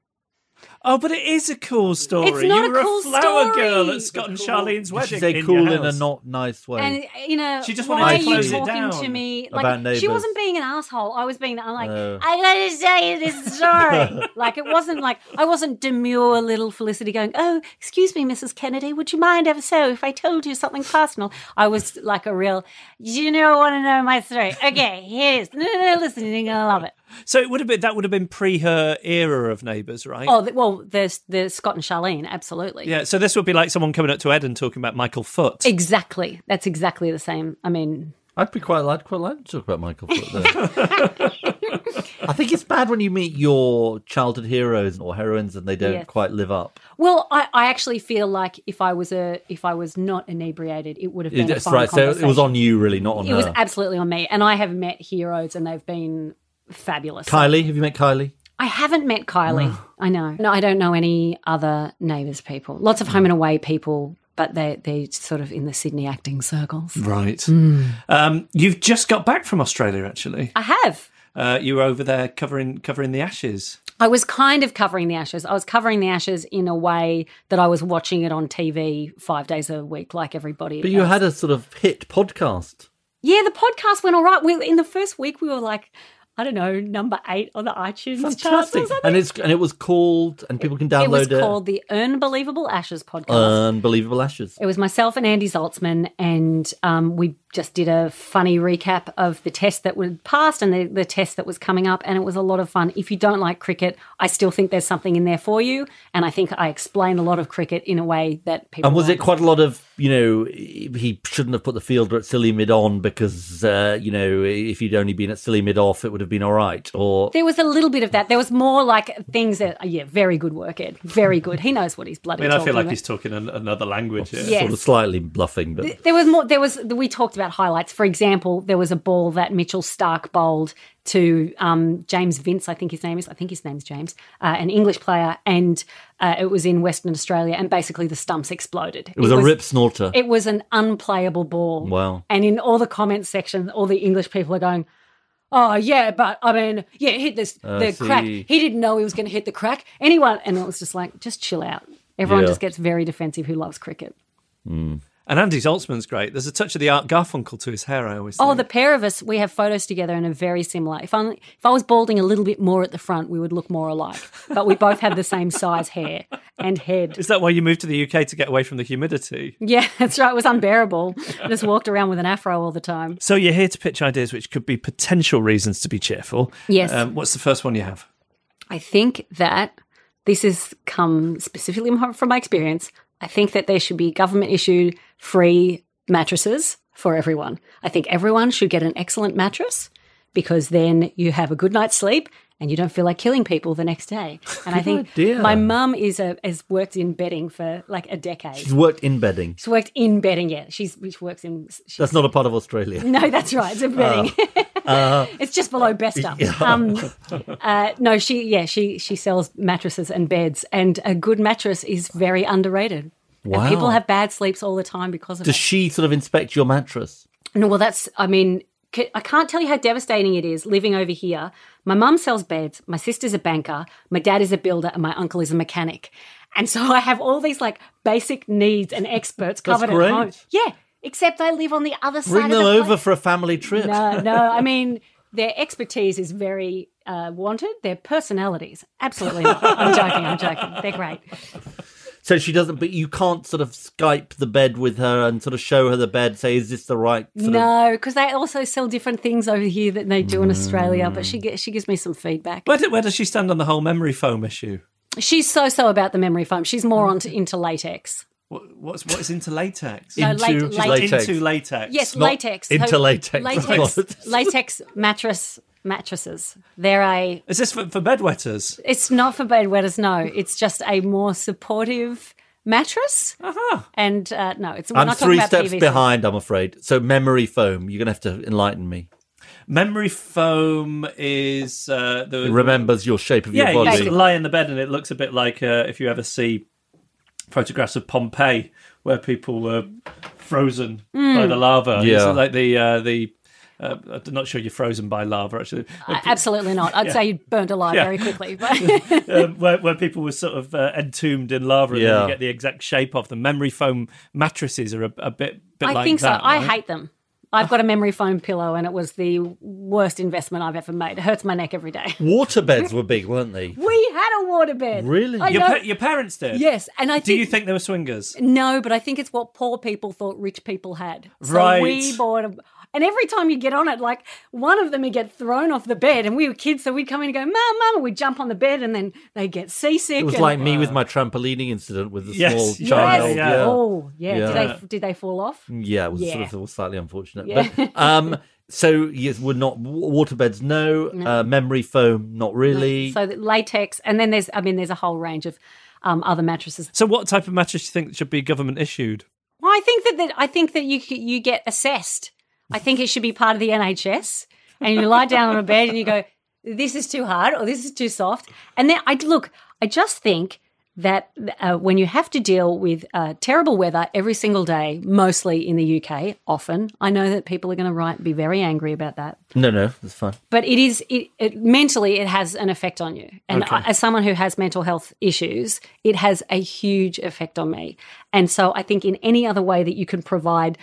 Oh, but it is a cool story. It's not you a were cool a flower story. girl at Scott and Charlene's Did wedding. she say in cool your in a not nice way? And you know, She just why wanted are to you close it talking down. to me? About Like she wasn't being an asshole. I was being. I'm like. I gotta tell you this story. like it wasn't like I wasn't demure little Felicity going, oh, excuse me, Mrs. Kennedy, would you mind ever so if I told you something personal? I was like a real. You know, I want to know my story? Okay, here it is. No, no, no, listen, you're gonna love it. So it would have been that would have been pre her era of Neighbours, right? Oh, well, there's there's Scott and Charlene, absolutely. Yeah. So this would be like someone coming up to Ed and talking about Michael Foot. Exactly. That's exactly the same. I mean, I'd be quite, I'd quite like to talk about Michael Foot though. I think it's bad when you meet your childhood heroes or heroines and they don't Yes. quite live up. Well, I, I actually feel like if I was a if I was not inebriated, it would have been a That's right. So it was on you, really, not on It her. was absolutely on me, and I have met heroes, and they've been fabulous. Kylie, have you met Kylie? I haven't met Kylie. I know. No, I don't know any other neighbours people. Lots of home and away people, but they they sort of in the Sydney acting circles. Right. Hmm. Um, you've just got back from Australia, actually. I have. Uh, you were over there covering covering the Ashes. I was kind of covering the ashes. I was covering the ashes in a way that I was watching it on TV five days a week, like everybody. But you had a sort of hit podcast. Yeah, the podcast went all right. We, in the first week, we were like, I don't know, number eight on the iTunes. Fantastic. something. And it's and it was called and people can download It was it. called the Unbelievable Ashes podcast. Unbelievable Ashes. it was myself and Andy Zaltzman, and um, we just did a funny recap of the test that was passed and the, the test that was coming up, and it was a lot of fun. If you don't like cricket, I still think there's something in there for you, and I think I explain a lot of cricket in a way that people. And was it quite a lot of, you know, he shouldn't have put the fielder at silly mid on because, uh, you know, if he'd only been at silly mid off, it would have been all right? Or There was a little bit of that. There was more like things that, yeah, very good work, Ed. Very good. He knows what he's bloody. I mean, I feel like about. he's talking an, another language here. Yeah. sort of slightly bluffing, but There was more. There was. We talked about highlights. For example, there was a ball that Mitchell Starc bowled to um, James Vince. I think his name is. I think his name's James, uh, an English player, and uh, it was in Western Australia. And basically, the stumps exploded. it was a rip snorter. It was an unplayable ball. Wow. And in all the comments section, all the English people are going. Oh yeah, but I mean, yeah, hit this I the crack. He didn't know he was going to hit the crack. Anyone, and it was just like, just chill out. Everyone Yeah. just gets very defensive who loves cricket. And Andy Zaltzman's great. There's a touch of the Art Garfunkel to his hair. I always. Say. Oh, think. the pair of us, we have photos together and are very similar. If I if I was balding a little bit more at the front, we would look more alike. But we both have the same size hair and head. Is that why you moved to the UK to get away from the humidity? Yeah, that's right. It was unbearable. I just walked around with an afro all the time. So you're here to pitch ideas which could be potential reasons to be cheerful. Yes. Um, what's the first one you have? I think that this has come specifically from my experience. I think that there should be government issued free mattresses for everyone. I think everyone should get an excellent mattress because then you have a good night's sleep and you don't feel like killing people the next day. And I think idea. my mum is a has worked in bedding for like a decade. She's worked in bedding. She's worked in bedding, yeah. She's she works in. She, That's not a part of Australia. no, that's right. It's a bedding. it's just below Besta. Um, uh, no, she yeah she she sells mattresses and beds, and a good mattress is very underrated. Wow. And people have bad sleeps all the time because of Does it. she sort of inspect your mattress? No, well, that's, I mean, I can't tell you how devastating it is living over here. My mum sells beds, my sister's a banker, my dad is a builder, and my uncle is a mechanic. And so I have all these like basic needs and experts covered at home. Yeah, except I live on the other side Bring of them the over for a family trip. No, no, I mean, their expertise is very uh, wanted. Their personalities, absolutely not. I'm joking, I'm joking. They're great. So she doesn't, but you can't sort of Skype the bed with her and sort of show her the bed, say, is this the right sort. No, because they also sell different things over here that they do in Australia. But she get, she gives me some feedback. Where, do, where does she stand on the whole memory foam issue? She's so so about the memory foam. She's more on into latex. What, what's what is into latex? No, Into late- late- latex. Into latex. Yes, Not latex. into So latex. Latex, latex mattress mattresses. They're a. Is this for, for bedwetters? It's not for bedwetters. No, it's just a more supportive mattress. Uh-huh. And uh, no, it's. We're I'm not three about steps PVC. behind, I'm afraid. So memory foam, you're going to have to enlighten me. Memory foam is uh, the It remembers your shape of Yeah, your you body. just lie in the bed and it looks a bit like uh, if you ever see photographs of Pompeii where people were frozen by the lava. Yeah. It's like the uh, the. Uh, I'm not sure you're frozen by lava actually. Uh, Absolutely not. I'd say you burned alive Yeah. very quickly. But um, where, where people were sort of uh, entombed in lava and then you get the exact shape of them. Memory foam mattresses are a, a bit, bit I like think that. so. I right? hate them. I've got a memory foam pillow, and it was the worst investment I've ever made. It hurts my neck every day. Water beds were big, weren't they? We had a waterbed. Really? Your, pa- your parents did? yes, and I Do think you think they were swingers? no, but I think it's what poor people thought rich people had. So Right. we bought a. And every time you get on it, like one of them would get thrown off the bed, and we were kids, so we'd come in and go, "Mum, Mum," and we'd jump on the bed, and then they'd get seasick. It was and- like me with my trampolining incident with the Yes, small yes, child. yeah. Yeah. Oh, yeah. Yeah. Did they did they fall off? Yeah, it was Yeah. sort of it was slightly unfortunate. Yeah. But um so yes, would not waterbeds no, Uh, memory foam not really. So that latex, and then there's, I mean, there's a whole range of um, other mattresses. So, what type of mattress do you think should be government issued? Well, I think that, that I think that you you get assessed. I think it should be part of the NHS, and you lie down on a bed and you go, "This is too hard" or "This is too soft." And then I look. I just think that uh, when you have to deal with uh, terrible weather every single day, mostly in the UK, often I know that people are going to write be very angry about that. no, no, it's fine. but it is it, it mentally it has an effect on you and I, as someone who has mental health issues it has a huge effect on me and so i think in any other way that you can provide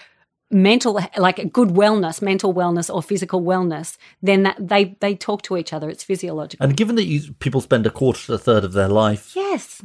mental like good wellness mental wellness or physical wellness then that they they talk to each other it's physiological And given that you, people spend a quarter to a third of their life, yes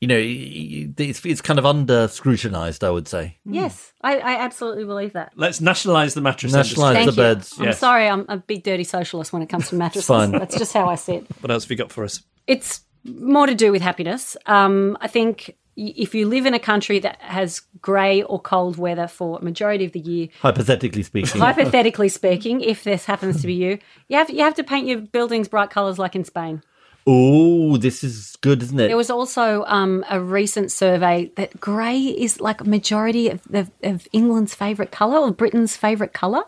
you know, y- y- it's, it's kind of under scrutinized, I would say. yes I, I absolutely believe that Let's nationalise the mattress Nationalise. Thank the you. beds. I'm Yes. sorry, I'm a big dirty socialist when it comes to mattresses. fine. That's just how I see it. What else have you got for us? it's more to do with happiness. Um, I think y- if you live in a country that has grey or cold weather for a majority of the year, Hypothetically speaking. hypothetically speaking, if this happens to be you, you have you have to paint your buildings bright colours like in Spain. oh, this is good, isn't it? There was also um, a recent survey that grey is like a majority of, of, of England's favourite colour or Britain's favourite colour,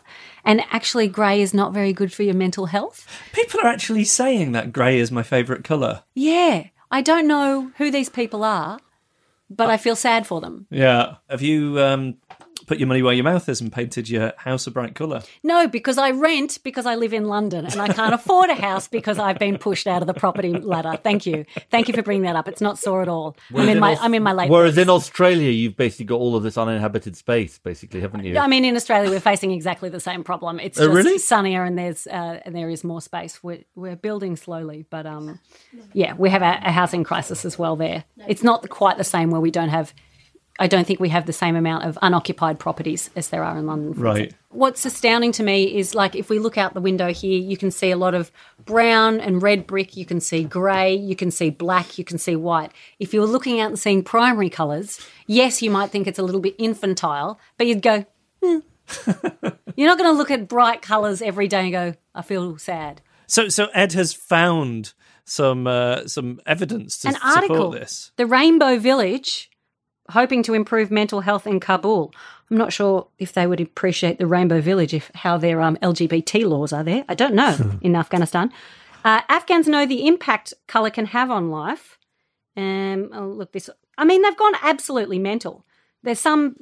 and actually grey is not very good for your mental health. People are actually saying that grey is my favourite colour. Yeah, I don't know who these people are, but I feel sad for them. Yeah. Have you um, put your money where your mouth is and painted your house a bright colour. No, because I rent because I live in London and I can't afford a house because I've been pushed out of the property ladder. Thank you, thank you for bringing that up. It's not sore at all. I'm in my Aus- I'm in my late. Whereas 30s. in Australia, you've basically got all of this uninhabited space, basically, haven't you? I mean, in Australia, we're facing exactly the same problem. It's Oh, just really? sunnier and there's uh, and there is more space. We're, we're building slowly, but um, yeah, we have a, a housing crisis as well. There, it's not quite the same where we don't have. I don't think we have the same amount of unoccupied properties as there are in London. for Right. instance. What's astounding to me is like if we look out the window here, you can see a lot of brown and red brick. You can see grey. You can see black. You can see white. If you're looking out and seeing primary colours, yes, you might think it's a little bit infantile, but you'd go, you're not going to look at bright colours every day and go, I feel sad. So, so Ed has found some uh, some evidence to An support article, this. The Rainbow Village, hoping to improve mental health in Kabul. I'm not sure if they would appreciate the Rainbow Village, if how their um, LGBT laws are there. I don't know in Afghanistan. Uh, Afghans know the impact colour can have on life. Um, oh, look, this. I mean, they've gone absolutely mental. There's some.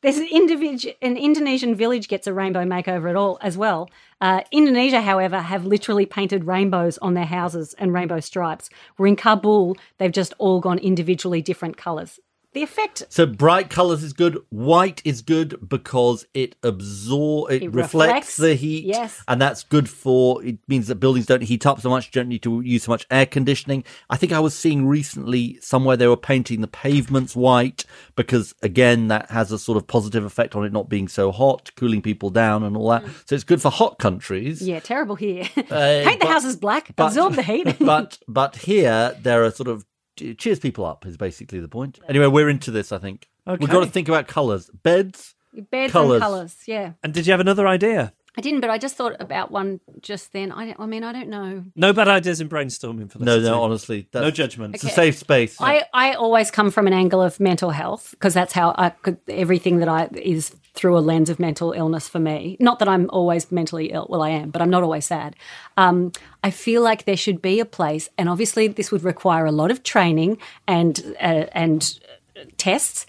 There's an, individual. an Indonesian village gets a rainbow makeover at all as well. Uh, Indonesia, however, have literally painted rainbows on their houses and rainbow stripes. Where in Kabul, they've just all gone individually different colours. The effect So bright colors is good. White is good because it absorb, it, It reflects, reflects, the heat, yes. and that's good for. It means that buildings don't heat up so much, don't need to use so much air conditioning. I think I was seeing recently somewhere they were painting the pavements white because again that has a sort of positive effect on it not being so hot, cooling people down and all that. So it's good for hot countries. Yeah, terrible here. Uh, Paint the but- houses black, but- absorb the heat. but but here there are sort of cheers people up is basically the point. Anyway, we're into this. I think we've got to think about colours. Beds. Beds Colours. and colours, yeah. And did you have another idea? I didn't, but I just thought about one just then. I, I mean, I don't know. No bad ideas in brainstorming for this. No, no, honestly, that's, no judgment. It's a safe space. I, I always come from an angle of mental health because that's how I could everything that I is through a lens of mental illness for me. Not that I'm always mentally ill. Well, I am, but I'm not always sad. Um, I feel like there should be a place, and obviously this would require a lot of training and uh, and uh, tests.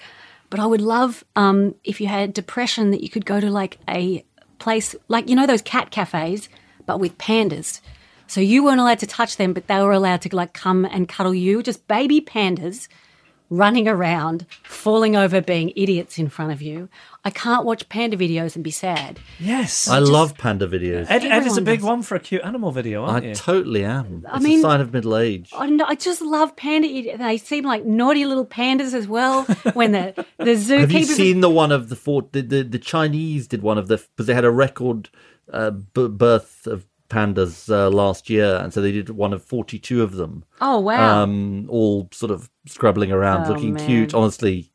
But I would love um, if you had depression that you could go to like a place like you know those cat cafes, but with pandas. So you weren't allowed to touch them, but they were allowed to like come and cuddle you, just baby pandas running around, falling over, being idiots in front of you. I can't watch panda videos and be sad. Yes. I love panda videos. Ed, Ed is a big does. one for a cute animal video, aren't I you? totally am. It's mean- a sign of middle age. I, know, I just love panda. They seem like naughty little pandas as well. When the the Have you seen the one of the four? The, the, the Chinese did one of the because they had a record uh, b- birth of pandas uh, last year, and so they did one of forty-two of them. Oh wow! Um, all sort of scrabbling around, Oh, looking man. cute. Honestly,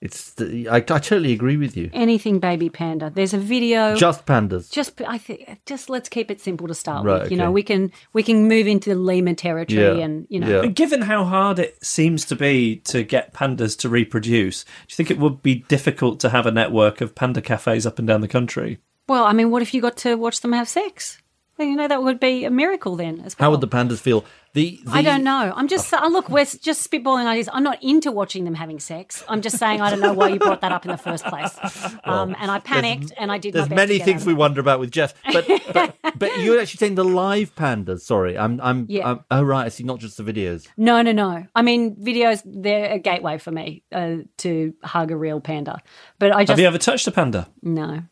it's. The, I, I totally agree with you. Anything baby panda. There's a video. Just pandas. just I think just let's keep it simple to start Right, with. You know, we can we can move into the Lima territory Yeah, and you know yeah. But given how hard it seems to be to get pandas to reproduce, do you think it would be difficult to have a network of panda cafes up and down the country? Well, I mean, what if you got to watch them have sex? Well, you know, that would be a miracle then as well. How would the pandas feel? The, the I don't know. I'm just uh, look. We're just spitballing ideas. I'm not into watching them having sex. I'm just saying I don't know why you brought that up in the first place. Um, and I panicked and I did. There's my best many things we wonder about with Geoff, but but, but you're actually saying the live pandas. Sorry, I'm I'm, Yeah. I'm oh right, I see. Not just the videos. No, no, no. I mean, videos. They're a gateway for me uh, to hug a real panda. But I just Have you ever touched a panda? no,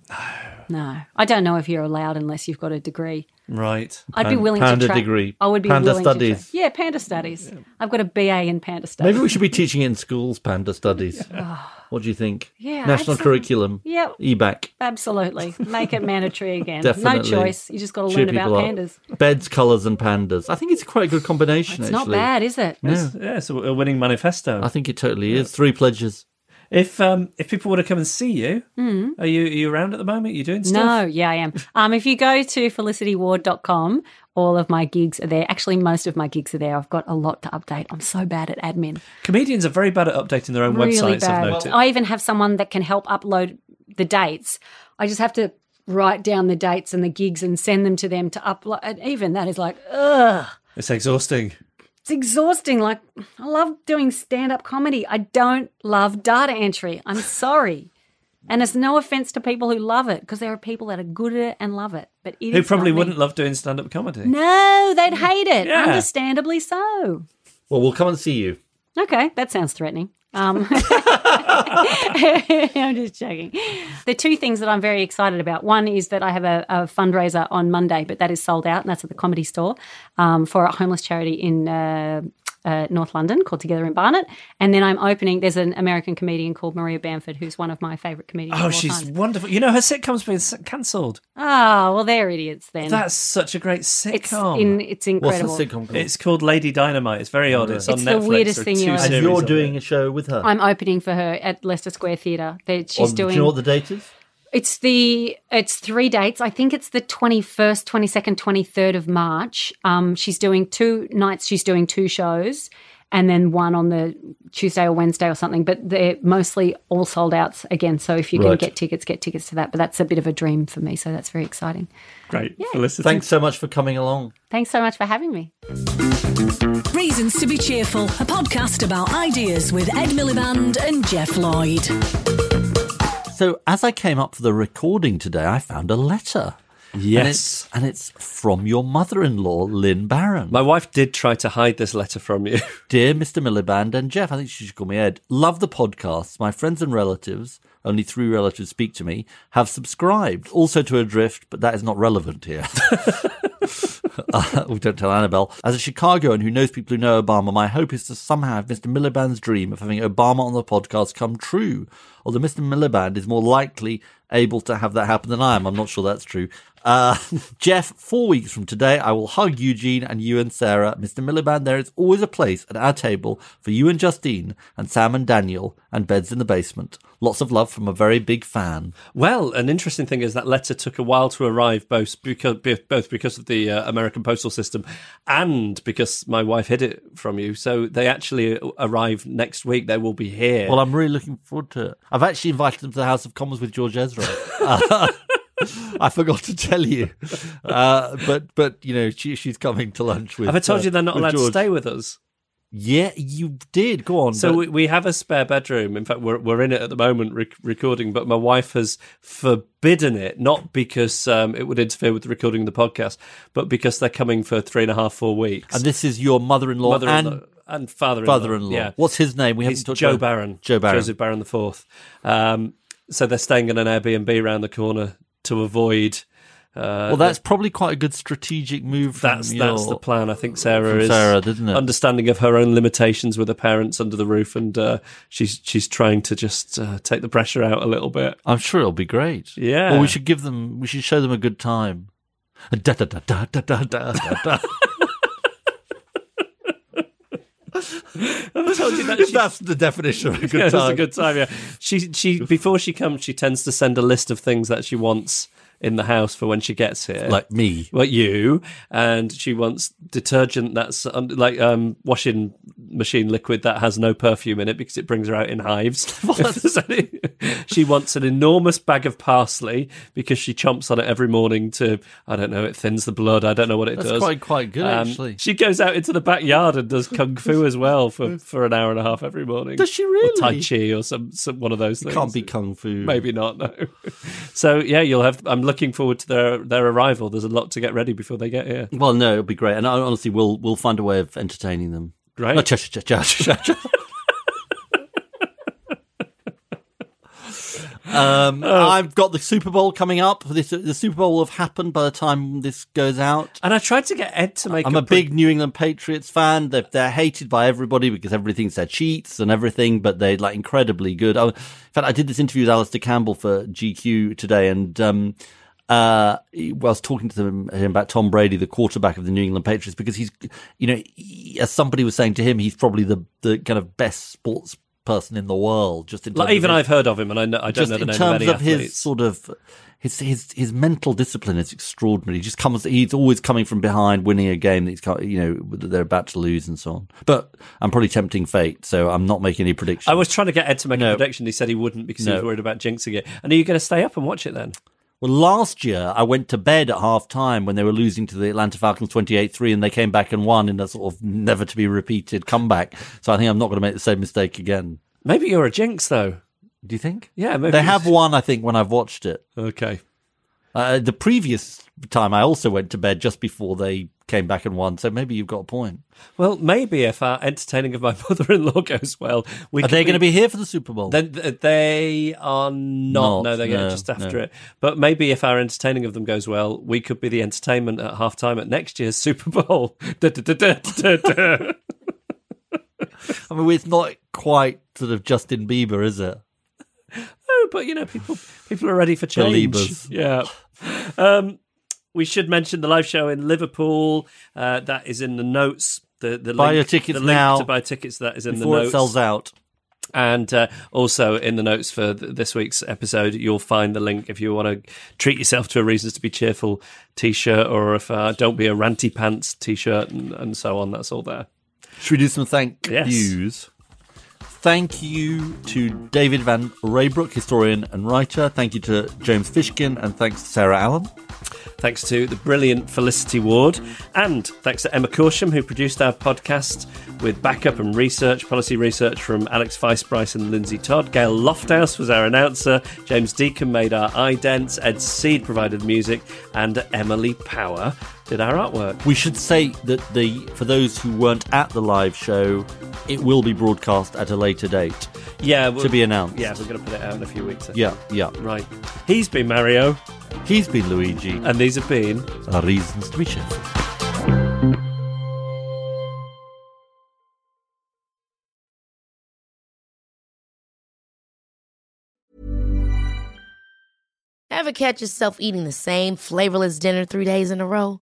no. I don't know if you're allowed unless you've got a degree. Right. I'd be willing panda to tra- degree. I would be Panda willing to studies. yeah, panda studies. I've got a BA in panda studies. Maybe we should be teaching in schools, panda studies. what do you think? Yeah, National absolutely. curriculum. Yeah. EBacc. Absolutely. Make it mandatory again. Definitely. No choice. You just got to learn about people up. pandas. Beds, colours, and pandas. I think it's quite a good combination. It's not actually. bad, is it? Yeah, it's a a winning manifesto. I think it totally is. Three pledges. If um if people want to come and see you, are you are you around at the moment? Are you doing stuff? No, yeah, I am. Um, if you go to felicityward.com, all of my gigs are there. Actually, most of my gigs are there. I've got a lot to update. I'm so bad at admin. Comedians are very bad at updating their own really websites. bad. I've noticed. I even have someone that can help upload the dates. I just have to write down the dates and the gigs and send them to them to upload. And even that is like, ugh. It's exhausting. It's exhausting. Like, I love doing stand up comedy. I don't love data entry. I'm sorry. And it's no offense to people who love it, because there are people that are good at it and love it. But it Who is probably not me. wouldn't love doing stand up comedy. No, they'd hate it. Yeah. Understandably so. Well, we'll come and see you. Okay, that sounds threatening. Um, I'm just joking. The two things that I'm very excited about one is that I have a, a fundraiser on Monday, but that is sold out, and that's at the Comedy Store um, for a homeless charity in. Uh, uh, North London called Together in Barnet, and then I'm opening. There's an American comedian called Maria Bamford, who's one of my favourite comedians. of Oh, all she's time. wonderful. You know, her sitcom's been cancelled. Oh, well, they're idiots then. That's such a great it's sitcom. in, it's What's incredible. the sitcom called? It's called Lady Dynamite. It's very odd. It's on It's the Netflix. weirdest thing you'll ever and series you're doing a show with her. I'm opening for her at Leicester Square Theatre. That She's On- doing. Do you know what the date is? It's the it's three dates. I think it's the twenty first, twenty second, twenty third of March. Um, she's doing two nights. She's doing two shows, and then one on the Tuesday or Wednesday or something. But they're mostly all sold out again. So if you can get tickets, get tickets to that. But that's a bit of a dream for me. So that's very exciting. Great. Felicity. Thanks so much for coming along. Thanks so much for having me. Reasons to be Cheerful, a podcast about ideas with Ed Miliband and Geoff Lloyd. So, as I came up for the recording today, I found a letter. And Yes. it's, and it's from your mother in law, Lynn Barron. My wife did try to hide this letter from you. Dear Mr. Miliband and Geoff, I think she should call me Ed. Love the podcasts. My friends and relatives, only three relatives speak to me, have subscribed. Also to Adrift, but that is not relevant here. uh, we don't tell Annabel. As a Chicagoan who knows people who know Obama, my hope is to somehow have Mr. Miliband's dream of having Obama on the podcast come true. Although Mr. Miliband is more likely able to have that happen than I am. I'm not sure that's true. Uh, Geoff, four weeks from today, I will hug Eugene and you and Sarah. Mr. Miliband, there is always a place at our table for you and Justine and Sam and Daniel and beds in the basement. Lots of love from a very big fan. Well, an interesting thing is that letter took a while to arrive, both because both because of the uh, American postal system and because my wife hid it from you. So they actually arrive next week. They will be here. Well, I'm really looking forward to it. I've actually invited them to the House of Commons with George Ezra. Uh, I forgot to tell you, uh, but but you know she, she's coming to lunch with. Have I told uh, you they're not allowed to stay with us? Yeah, you did. Go on. So but- we, we have a spare bedroom. In fact, we're we're in it at the moment rec- recording. But my wife has forbidden it, not because um, it would interfere with recording the podcast, but because they're coming for three and a half, four weeks. and this is your mother-in-law, mother-in-law and and father-in-law. father-in-law. Yeah, What's his name? We haven't talked Joe about- Barron. Joe Barron. Joseph Barron the fourth. Um, so they're staying in an Airbnb around the corner to avoid. Uh, Well, that's probably quite a good strategic move. That's your, that's the plan. I think Sarah is Sarah, didn't it? understanding of her own limitations with her parents under the roof, and uh, she's she's trying to just uh, take the pressure out a little bit. I'm sure it'll be great. Yeah. Well, we should give them. We should show them a good time. Da da da da da da da da. da. I told you that she- that's the definition of a good yeah, time. It's a good time. Yeah, she she before she comes, she tends to send a list of things that she wants in the house for when she gets here. like me. Well, you and she wants detergent that's um, like um, washing machine liquid that has no perfume in it because it brings her out in hives. If there's any- she wants an enormous bag of parsley because she chomps on it every morning to I don't know it thins the blood. I don't know what it That's does. quite quite good Um, actually. She goes out into the backyard and does kung fu as well for, for an hour and a half every morning. Does she really? Or tai chi or some, some one of those things. Can't be kung fu. Maybe not. No. so yeah, you'll have. I'm looking forward to their their arrival. There's a lot to get ready before they get here. Well, no, it'll be great, and I- honestly, we'll we'll find a way of entertaining them. Great. No, cha cha cha cha cha. Um, Oh. I've got the Super Bowl coming up. This the Super Bowl will have happened by the time this goes out. And I tried to get Ed to make. I'm a pre- big New England Patriots fan. They're, they're hated by everybody because everybody thinks they're cheats and everything, but they're like incredibly good. I, in fact, I did this interview with Alastair Campbell for GQ today, and um, uh, I was talking to him, him about Tom Brady, the quarterback of the New England Patriots, because he's, you know, he, as somebody was saying to him, he's probably the the kind of best sports person in the world. Just in terms Like, of even his- I've heard of him, and I know I don't know the in name terms of any of his athletes. sort of his his his mental discipline is extraordinary. He just comes. He's always coming from behind, winning a game that he's you know that they're about to lose and so on. But I'm probably tempting fate, so I'm not making any predictions. I was trying to get Ed to make No. a prediction. He said he wouldn't because he was worried about jinxing it. And are you going to stay up and watch it then? Well, last year I went to bed at half time when they were losing to the Atlanta Falcons 28-3 and they came back and won in a sort of never to be repeated comeback. So I think I'm not going to make the same mistake again. Maybe you're a jinx though. Do you think? Yeah, maybe They have one, I think, when I've watched it. Okay. Uh, the previous time, I also went to bed just before they came back and won. So maybe you've got a point. Well, maybe if our entertaining of my mother-in-law goes well, we Are they going to be here for the Super Bowl? Then they are not. Not, no, they're no, just after no. it. But maybe if our entertaining of them goes well, we could be the entertainment at halftime at next year's Super Bowl. I mean, it's not quite sort of Justin Bieber, is it? Oh, but you know, people people are ready for change. Yeah. Um, we should mention the live show in Liverpool. Uh, that is in the notes. The the Buy link, your tickets the link now to buy tickets. That is in the it notes. sells out. And uh, also in the notes for th- this week's episode, you'll find the link if you want to treat yourself to a Reasons to Be Cheerful t shirt or if uh, Don't Be a Ranty Pants t shirt and, and so on. That's all there. Should we do some thank Yes. yous? Thank you to David Van Reybrouck, historian and writer. Thank you to James Fishkin, and thanks to Sarah Allan. Thanks to the brilliant Felicity Ward, and thanks to Emma Corsham, who produced our podcast with backup and research, policy research from Alex Feisbrice and Lindsay Todd. Gail Lofthouse was our announcer. James Deacon made our idents. Ed Seed provided music, and Emily Power did our artwork. We should say that the for those who weren't at the live show, it will be broadcast at a later date. Yeah, we'll- To be announced. Yeah, we're going to put it out in a few weeks. I think. Yeah, yeah. Right. He's been Mario, He's been Luigi. and these have been. Our reasons to be cheerful. Ever catch yourself eating the same flavorless dinner three days in a row?